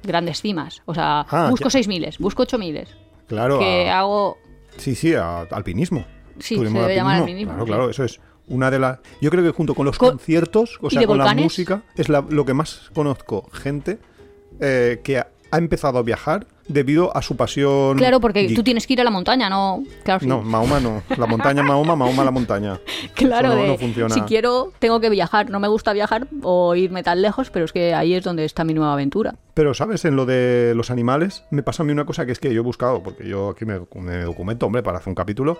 grandes cimas. O sea, Ah, busco ya. 6.000, busco 8.000. Claro. Que a- hago. Sí, sí, a- alpinismo. Sí, Turismo se de debe llamar alpinismo. Claro, sí. claro, eso es una de las. Yo creo que junto con los Co- conciertos, o ¿Y sea, de con la música, es la- lo que más conozco. Gente eh, que ha, empezado a viajar debido a su pasión. Claro, porque geek. tú tienes que ir a la montaña, ¿no? Claro, sí. No, Mahoma no. La montaña Mahoma, Mahoma la montaña. [laughs] Claro, Eso no- de, no funciona. si quiero, tengo que viajar. No me gusta viajar o irme tan lejos, pero es que ahí es donde está mi nueva aventura. Pero, ¿sabes? En lo de los animales, me pasa a mí una cosa que es que yo he buscado, porque yo aquí me, me documento, hombre, para hacer un capítulo.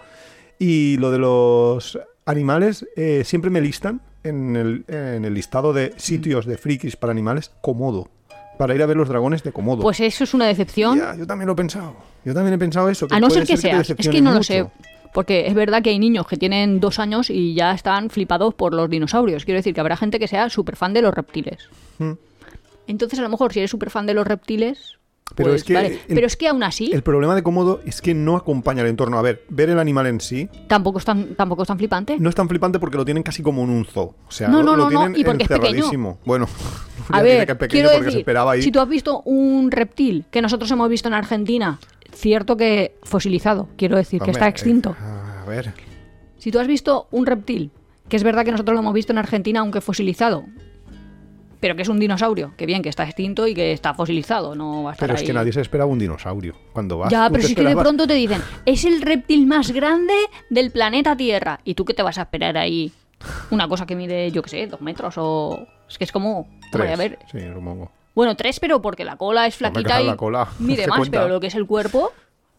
Y lo de los animales, eh, siempre me listan en el, en el listado de sitios de frikis para animales Komodo. Para ir a ver los dragones de Komodo. Pues eso es una decepción. Ya, yo también lo he pensado. Yo también he pensado eso. a no ser que te seas. Es que no lo sé. Porque es verdad que hay niños que tienen dos años y ya están flipados por los dinosaurios. Quiero decir que habrá gente que sea súper fan de los reptiles. Mm. Entonces, a lo mejor, si eres súper fan de los reptiles. Pero pues, es que vale. el- Pero es que aún así, El problema de cómodo es que no acompaña el entorno. A ver, ver el animal en sí tampoco es tan, tampoco es tan flipante. no es tan flipante porque lo tienen casi como en un zoo. O sea, No, no, lo no, no, y porque es pequeño. Bueno, [laughs] A ver, que quiero decir, ahí. si tú has visto un reptil que nosotros hemos visto en Argentina, cierto que fosilizado, quiero decir, que está extinto. eh, a ver, Si tú has visto un reptil, que es verdad que nosotros lo hemos visto en Argentina, aunque fosilizado, pero que es un dinosaurio, que bien, que está extinto y que está fosilizado, no va a estar pero es ahí. que nadie se esperaba un dinosaurio cuando vas. Ya, pero te sí que de pronto te dicen, es el reptil más grande del planeta Tierra. ¿Y tú qué te vas a esperar ahí? Una cosa que mide, yo qué sé, dos metros o... Es que es como... Tres, a ver, Sí, supongo. bueno, tres, pero porque la cola es flaquita y la cola [laughs] mide más, cuenta. pero lo que es el cuerpo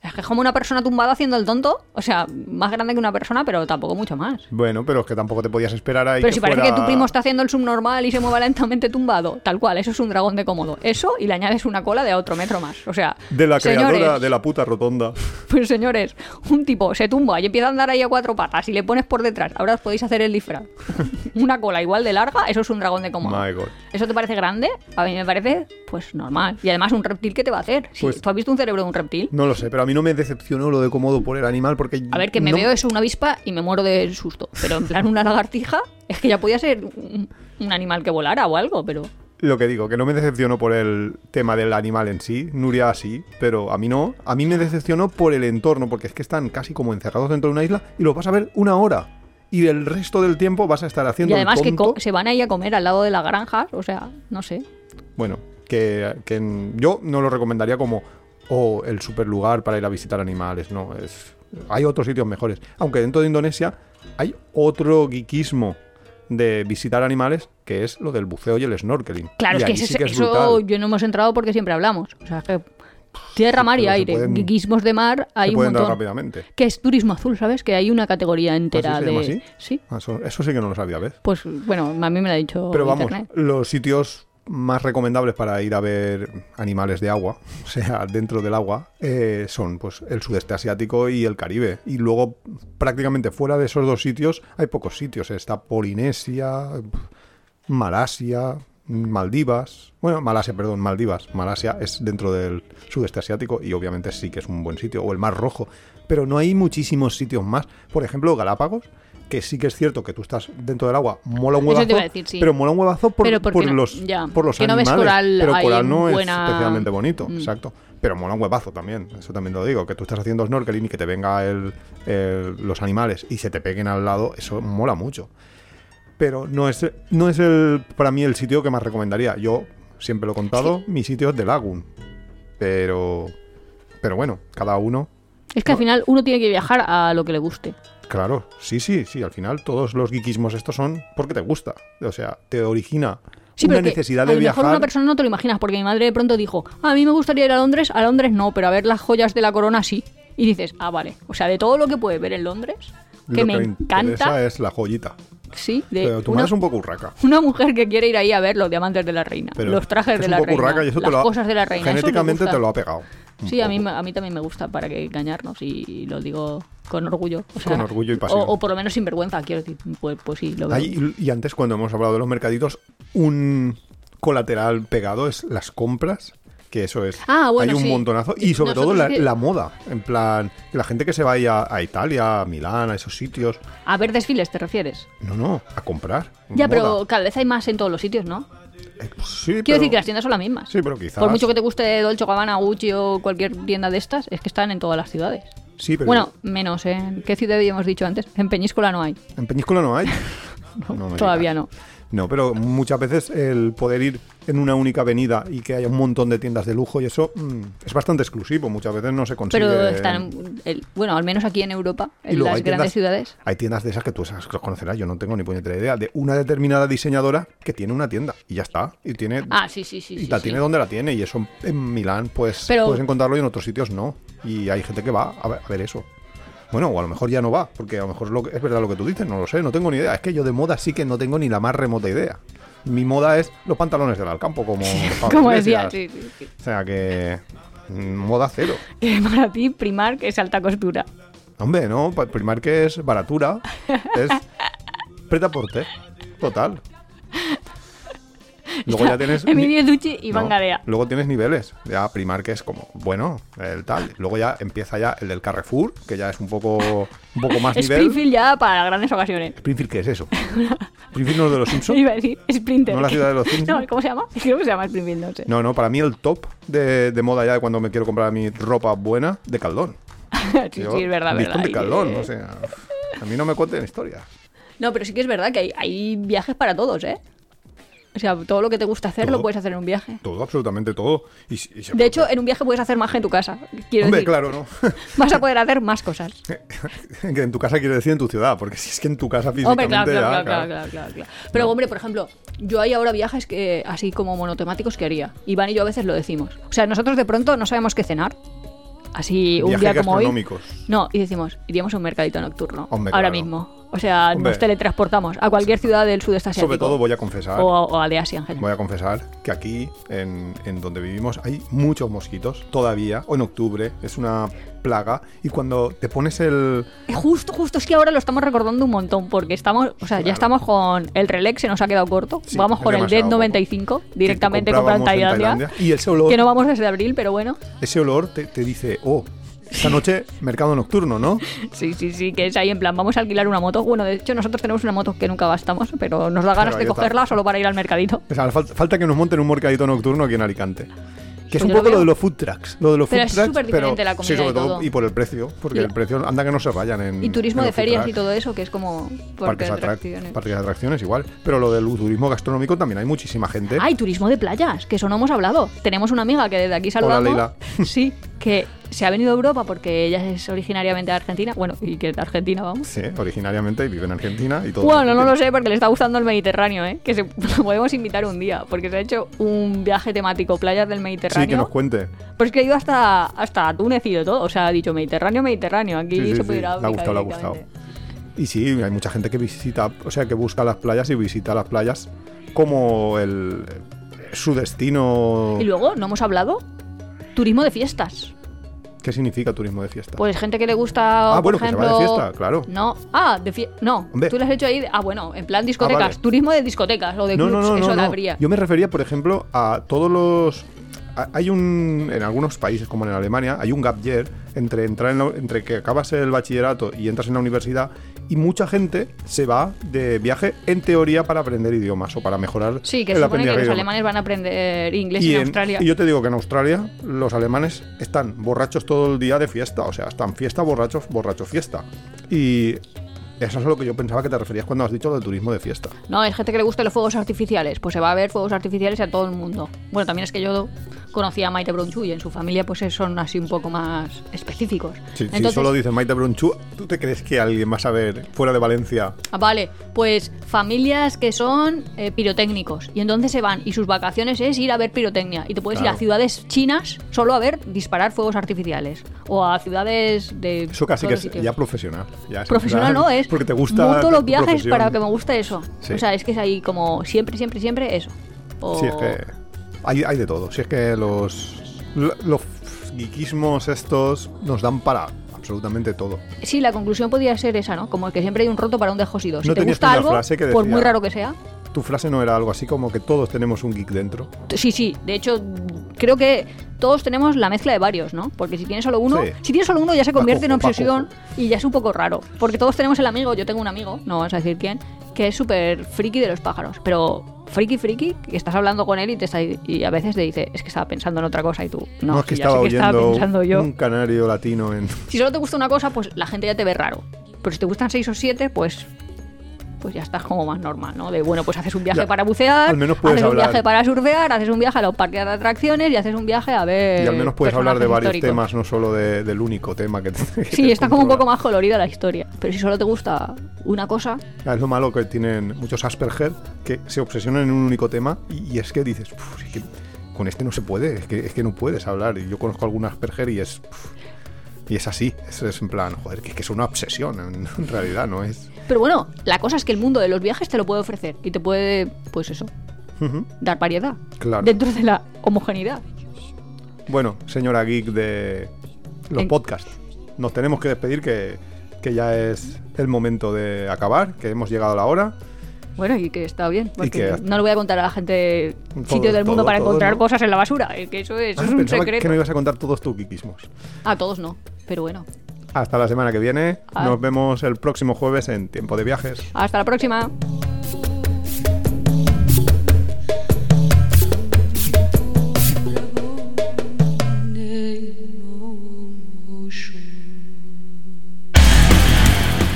es que es como una persona tumbada haciendo el tonto. O sea, más grande que una persona, pero tampoco mucho más. Bueno, pero es que tampoco te podías esperar ahí. Pero que si parece que tu primo está haciendo el subnormal y se mueva lentamente tumbado, tal cual, eso es un dragón de cómodo. Eso y le añades una cola de otro metro más. O sea, De la señores, creadora de la puta rotonda. [laughs] Pues señores, un tipo se tumba y empieza a andar ahí a cuatro patas y le pones por detrás. Ahora os podéis hacer el disfraz. [laughs] Una cola igual de larga, eso es un dragón de cómodo. My God. ¿Eso te parece grande? A mí me parece, pues normal. Y además, un reptil, ¿qué te va a hacer? Si Pues- ¿Tú has visto un cerebro de un reptil? No lo sé, pero a mí no me decepcionó lo de cómodo por el animal porque. A ver, que me no- veo eso, una avispa, y me muero de susto. Pero en plan, una lagartija, es que ya podía ser un, un animal que volara o algo, pero. Lo que digo, que no me decepcionó por el tema del animal en sí, Nuria sí, pero a mí no. A mí me decepcionó por el entorno, porque es que están casi como encerrados dentro de una isla y lo vas a ver una hora. Y el resto del tiempo vas a estar Y haciendo el además que tonto. se van ahí a comer al lado de las granjas, o sea, no sé. Bueno, que, que yo no lo recomendaría como o el super lugar para ir a visitar animales, no, es hay otros sitios mejores. Aunque dentro de Indonesia hay otro geekismo de visitar animales que es lo del buceo y el snorkeling. Claro, Y es que ahí ese- sí que es eso yo no hemos entrado porque siempre hablamos. O sea, que tierra, mar y aire. pueden- Geekismos de mar hay Se un puede entrar montón. rápidamente. Que es turismo azul, ¿sabes? Que hay una categoría entera ¿Ah, sí se llama de. así? Sí. Ah, Eso, eso sí que no lo sabía, ¿ves? Pues bueno, a mí me lo ha dicho Pero vamos, internet. los sitios más recomendables para ir a ver animales de agua, [laughs] o sea, dentro del agua, eh, son pues el sudeste asiático y el Caribe. Y luego, prácticamente fuera de esos dos sitios, hay pocos sitios. Está Polinesia, Malasia, Maldivas. Bueno, Malasia, perdón, Maldivas. Malasia es dentro del sudeste asiático y obviamente sí que es un buen sitio. O el Mar Rojo. Pero no hay muchísimos sitios más. Por ejemplo, Galápagos. Que sí que es cierto que tú estás dentro del agua, mola un huevazo, te iba a decir, sí. pero mola un huevazo por, Pero porque por no- los, ya, por los que no ves animales. coral pero coral no buena- es especialmente bonito, Mm. exacto. Pero mola un huevazo también, eso también lo digo. Que tú estás haciendo snorkeling y que te venga el, el- los animales y se te peguen al lado, eso mola mucho. Pero no es, no es el, para mí el sitio que más recomendaría. Yo siempre lo he contado, mi sitio es de Lagoon. Pero, pero bueno, cada uno Es que al final uno tiene que viajar a lo que le guste. Claro, sí, sí, sí. Al final todos los geekismos estos son porque te gusta. O sea, te origina Sí, una pero que necesidad a de lo mejor viajar. una persona no te lo imaginas, porque mi madre de pronto dijo, "Ah, a mí me gustaría ir a Londres, a Londres no, pero a ver las joyas de la corona sí. Y dices, ah, vale. O sea, de todo lo que puedes ver en Londres, que Lo me le encanta, es la joyita. sí, de Pero tu una, madre es un poco urraca. una mujer que quiere ir ahí a ver los diamantes de la reina, Pero los trajes es de un la poco reina, urraca y eso las te lo ha- cosas de la reina. Genéticamente te lo ha pegado. Sí, a mí, a mí también me gusta, para que engañarnos, y lo digo con orgullo. o sea, Con orgullo y pasión. O, o por lo menos sin vergüenza, quiero decir. Pues, pues sí, lo veo. Ahí- y, antes, cuando hemos hablado de los mercaditos, un colateral pegado es las compras. Que eso es. Ah, bueno, Hay un sí. montonazo. Y sobre todo la, es que- la moda. En plan, la gente que se vaya a Italia, a Milán, a esos sitios. A ver desfiles, ¿te refieres? No, no, a comprar. Ya, moda. pero cada vez hay más en todos los sitios, ¿no? Eh, pues sí, Quiero pero- decir que las tiendas son las mismas. Sí, pero quizás. Por mucho que te guste Dolce Gabbana, Gucci o cualquier tienda de estas, es que están en todas las ciudades. Sí, pero Bueno, menos en qué ciudad habíamos dicho antes. En Peñíscola no hay. en Peñíscola no hay. [laughs] No Todavía no. No, pero muchas veces el poder ir en una única avenida y que haya un montón de tiendas de lujo y eso mm, es bastante exclusivo. Muchas veces no se consigue. Pero están, en- el- bueno, al menos aquí en Europa, en las grandes tiendas- ciudades. Hay tiendas de esas que tú los conocerás, yo no tengo ni puñetera idea, de una determinada diseñadora que tiene una tienda y ya está. Y tiene Ah, sí, sí, sí. y sí, la sí. tiene donde la tiene y eso en Milán pues Pero- puedes encontrarlo y en otros sitios no. Y hay gente que va a ver, a ver eso. Bueno, o a lo mejor ya no va, porque a lo mejor es, lo que- es verdad lo que tú dices, no lo sé, no tengo ni idea. Es que yo de moda sí que no tengo ni la más remota idea. Mi moda es los pantalones del Alcampo, como [laughs] Como decía, sí, sí, sí. O sea que mm, moda cero. [laughs] Para ti, Primark es alta costura. Hombre, no, Primark es baratura, es [laughs] preta porte, total. [laughs] Luego ya tienes... Emilio Ducci y No, Mangarea. Luego tienes niveles. Ya Primar que es como, bueno, el tal. Luego ya empieza ya el del Carrefour, que ya es un poco, un poco más [laughs] nivel. Springfield ya para grandes ocasiones. Springfield, ¿qué es eso? Springfield no es de los Simpsons. [laughs] Iba a decir Sprinter. ¿No la ciudad de los Simpsons? No, ¿cómo se llama? Creo que se llama Springfield, no sé. No, no, para mí el top de, de moda ya de cuando me quiero comprar mi ropa buena, de Caldón. sí, Yo sí, es verdad, verdad. Decathlon, que- o sea, a mí no me cuenten historias. No, pero sí que es verdad que hay, hay viajes para todos, ¿eh? O sea, todo lo que te gusta hacer Todo. lo puedes hacer en un viaje. Todo, absolutamente todo. Y, y De hecho, puede- en un viaje puedes hacer más que en tu casa. Quiero Hombre, decir, claro, ¿no? [laughs] vas a poder hacer más cosas. [laughs] que en tu casa quiere decir en tu ciudad, porque si es que en tu casa físicamente Hombre, claro, claro, ya, claro, claro, claro, claro. Pero, hombre, por ejemplo, yo hay ahora viajes que así como monotemáticos que haría. Iván y yo a veces lo decimos. O sea, nosotros de pronto no sabemos qué cenar. Así un Viajes día como hoy. No, y decimos, iríamos a un mercadito nocturno. Hombre, ahora claro. mismo. O sea, Hombre. nos teletransportamos a cualquier ciudad del sudeste asiático. Sobre todo voy a confesar. o, o a de Asia en general. Voy a confesar que aquí, en, en donde vivimos, hay muchos mosquitos todavía, o en octubre, es una plaga, y cuando te pones el... Eh, Justo, justo, es que ahora lo estamos recordando un montón, porque estamos, o sea, ya Claro. estamos con el Relex, se nos ha quedado corto. Sí, vamos con el DED 95, que directamente en comprábamos Tailandia, Y ese olor, que no vamos desde abril, pero bueno. ese olor te, te dice, oh, esta noche mercado nocturno, ¿no? Sí, sí, sí, que es ahí en plan, vamos a alquilar una moto. Bueno, de hecho nosotros tenemos una moto que nunca gastamos, pero nos da ganas Pero de ahí está. cogerla solo para ir al mercadito. O sea, fal- falta que nos monten un mercadito nocturno aquí en Alicante. Que es un lo poco lo veo. de los food trucks. Lo de los Pero food es trucks, súper pero diferente la sí, comida sobre y todo todo. y por el precio, porque el precio anda que no se vayan en Y turismo en de ferias y todo eso, que es como Parques, atrac- atracciones. parques de atracciones igual. Pero lo del turismo gastronómico también hay muchísima gente. Ay, turismo de playas, que eso no hemos hablado. Tenemos una amiga que desde aquí Hola, saludamos. Leila. [laughs] Sí, que se ha venido a Europa porque ella es originariamente de Argentina. Bueno, y que es de Argentina, vamos. Sí, originariamente y vive en Argentina y todo. Bueno, no lo sé porque le está gustando el Mediterráneo, ¿eh? Que se [laughs] lo podemos invitar un día, porque se ha hecho un viaje temático playas del Sí, que Mediterráneo. nos cuente. Pero es que ha ido hasta, hasta Túnez y de todo. O sea, ha dicho Mediterráneo, Mediterráneo. Aquí Sí, se sí. puede ir a Le ha gustado, le ha gustado. Y sí, hay mucha gente que visita, o sea, que busca las playas y visita las playas como el su destino. Y luego, no hemos hablado, turismo de fiestas. ¿Qué significa turismo de fiesta? Pues gente que le gusta, Ah, por bueno, que se va de ejemplo... fiesta, claro. No, ah, de fiesta... No, Hombre. tú le has hecho ahí... de- Ah, bueno, en plan discotecas. vale. Turismo de discotecas o de no, clubs, no, no, eso la habría. Yo me refería, por ejemplo, a todos los. a- Hay un. En algunos países, como en Alemania, hay un gap year entre, entrar en la- entre que acabas el bachillerato y entras en la universidad. Y mucha gente se va de viaje, en teoría, para aprender idiomas o para mejorar Sí, que el se supone que los alemanes van a aprender inglés Y, en, en- Australia. y yo te digo que en Australia los alemanes están borrachos todo el día de fiesta, o sea, están fiesta, borrachos, borracho, fiesta. Y eso es a lo que yo pensaba que te referías cuando has dicho lo del turismo de fiesta. No, es gente que le gusta los fuegos artificiales. Pues se va a ver fuegos artificiales a todo el mundo. Bueno, también es que yo conocía a Maite Bronchu y en su familia pues son así un poco más específicos. Si, solo dices Maite Brunchu, ¿tú te crees que alguien va a saber fuera de Valencia? Ah, Vale, pues familias que son eh, pirotécnicos y entonces se van y sus vacaciones es ir a ver pirotecnia y te puedes ir a ciudades chinas solo a ver disparar fuegos artificiales o a ciudades de Eso casi que es sitios. ya profesional. ya es en profesional no es Porque te gusta. monto los viajes profesión. para que me guste eso Sí. o sea es que es ahí como siempre siempre siempre eso O- Sí, es que hay, hay de todo. Si es que los, lo- los geekismos estos nos dan para absolutamente todo. Sí, la conclusión podría ser esa, ¿no? Como que siempre hay un roto para un descosido. Si ¿No te tenías gusta una algo, frase que por decía- muy raro que sea. Tu frase no era algo así como que todos tenemos un geek dentro. Sí, sí. De hecho, creo que todos tenemos la mezcla de varios, ¿no? Porque si tienes solo uno, Sí. si tienes solo uno ya se convierte en obsesión y ya es un poco raro. Porque todos tenemos el amigo, yo tengo un amigo, no vamos a decir quién, que es súper friki de los pájaros. Pero friki, friki, que estás hablando con él y, te está, y a veces te dice, es que estaba pensando en otra cosa y tú, no, No, es que estaba que pensando yo. un canario latino en. Si solo te gusta una cosa, pues la gente ya te ve raro. Pero si te gustan seis o siete, pues pues ya estás como más normal, ¿no? De bueno, pues haces un viaje Ya, para bucear, al menos puedes haces un viaje para surfear, haces un viaje a los parques de atracciones y haces un viaje a ver. Y al menos puedes hablar de varios históricos. temas, no solo de- del único tema que [laughs] te. que Sí, te está como un poco más colorida la historia. Pero si solo te gusta una cosa, Es lo malo que tienen muchos Asperger que se obsesionan en un único tema y, y es que dices, "Uf, es que con este no se puede, es que, es que no puedes hablar. Y yo conozco algún Asperger y es. Y es así, es, es en plan, joder, que, que es una obsesión, en, [laughs] en realidad, ¿no? Es. Pero bueno, la cosa es que el mundo de los viajes te lo puede ofrecer y te puede, pues eso, dar variedad. Claro. Dentro de la homogeneidad. Bueno, señora geek de los En- podcasts, nos tenemos que despedir que, que ya es el momento de acabar, que hemos llegado a la hora. Bueno, y que está bien, porque que- no le voy a contar a la gente Todo, sitio del mundo para todo, encontrar ¿no? cosas en la basura, eh, que eso es, eso Ah, es un secreto. que me ibas a contar todos tus kikismos. A todos no, pero bueno. Hasta la semana que viene. Ah. Nos vemos el próximo jueves en Tiempo de Viajes. Hasta la próxima.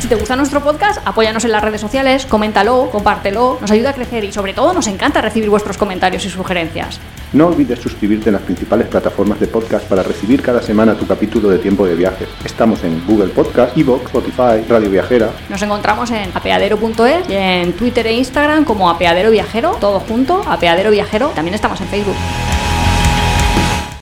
Te gusta nuestro podcast, apóyanos en las redes sociales, coméntalo, compártelo, nos ayuda a crecer y sobre todo nos encanta recibir vuestros comentarios y sugerencias. No olvides suscribirte en las principales plataformas de podcast para recibir cada semana tu capítulo de tiempo de viaje. Estamos en Google Podcast, Evox, Spotify, Radio Viajera. Nos encontramos en apeadero.es y en Twitter e Instagram como Apeadero Viajero, todo junto, Apeadero Viajero. También estamos en Facebook.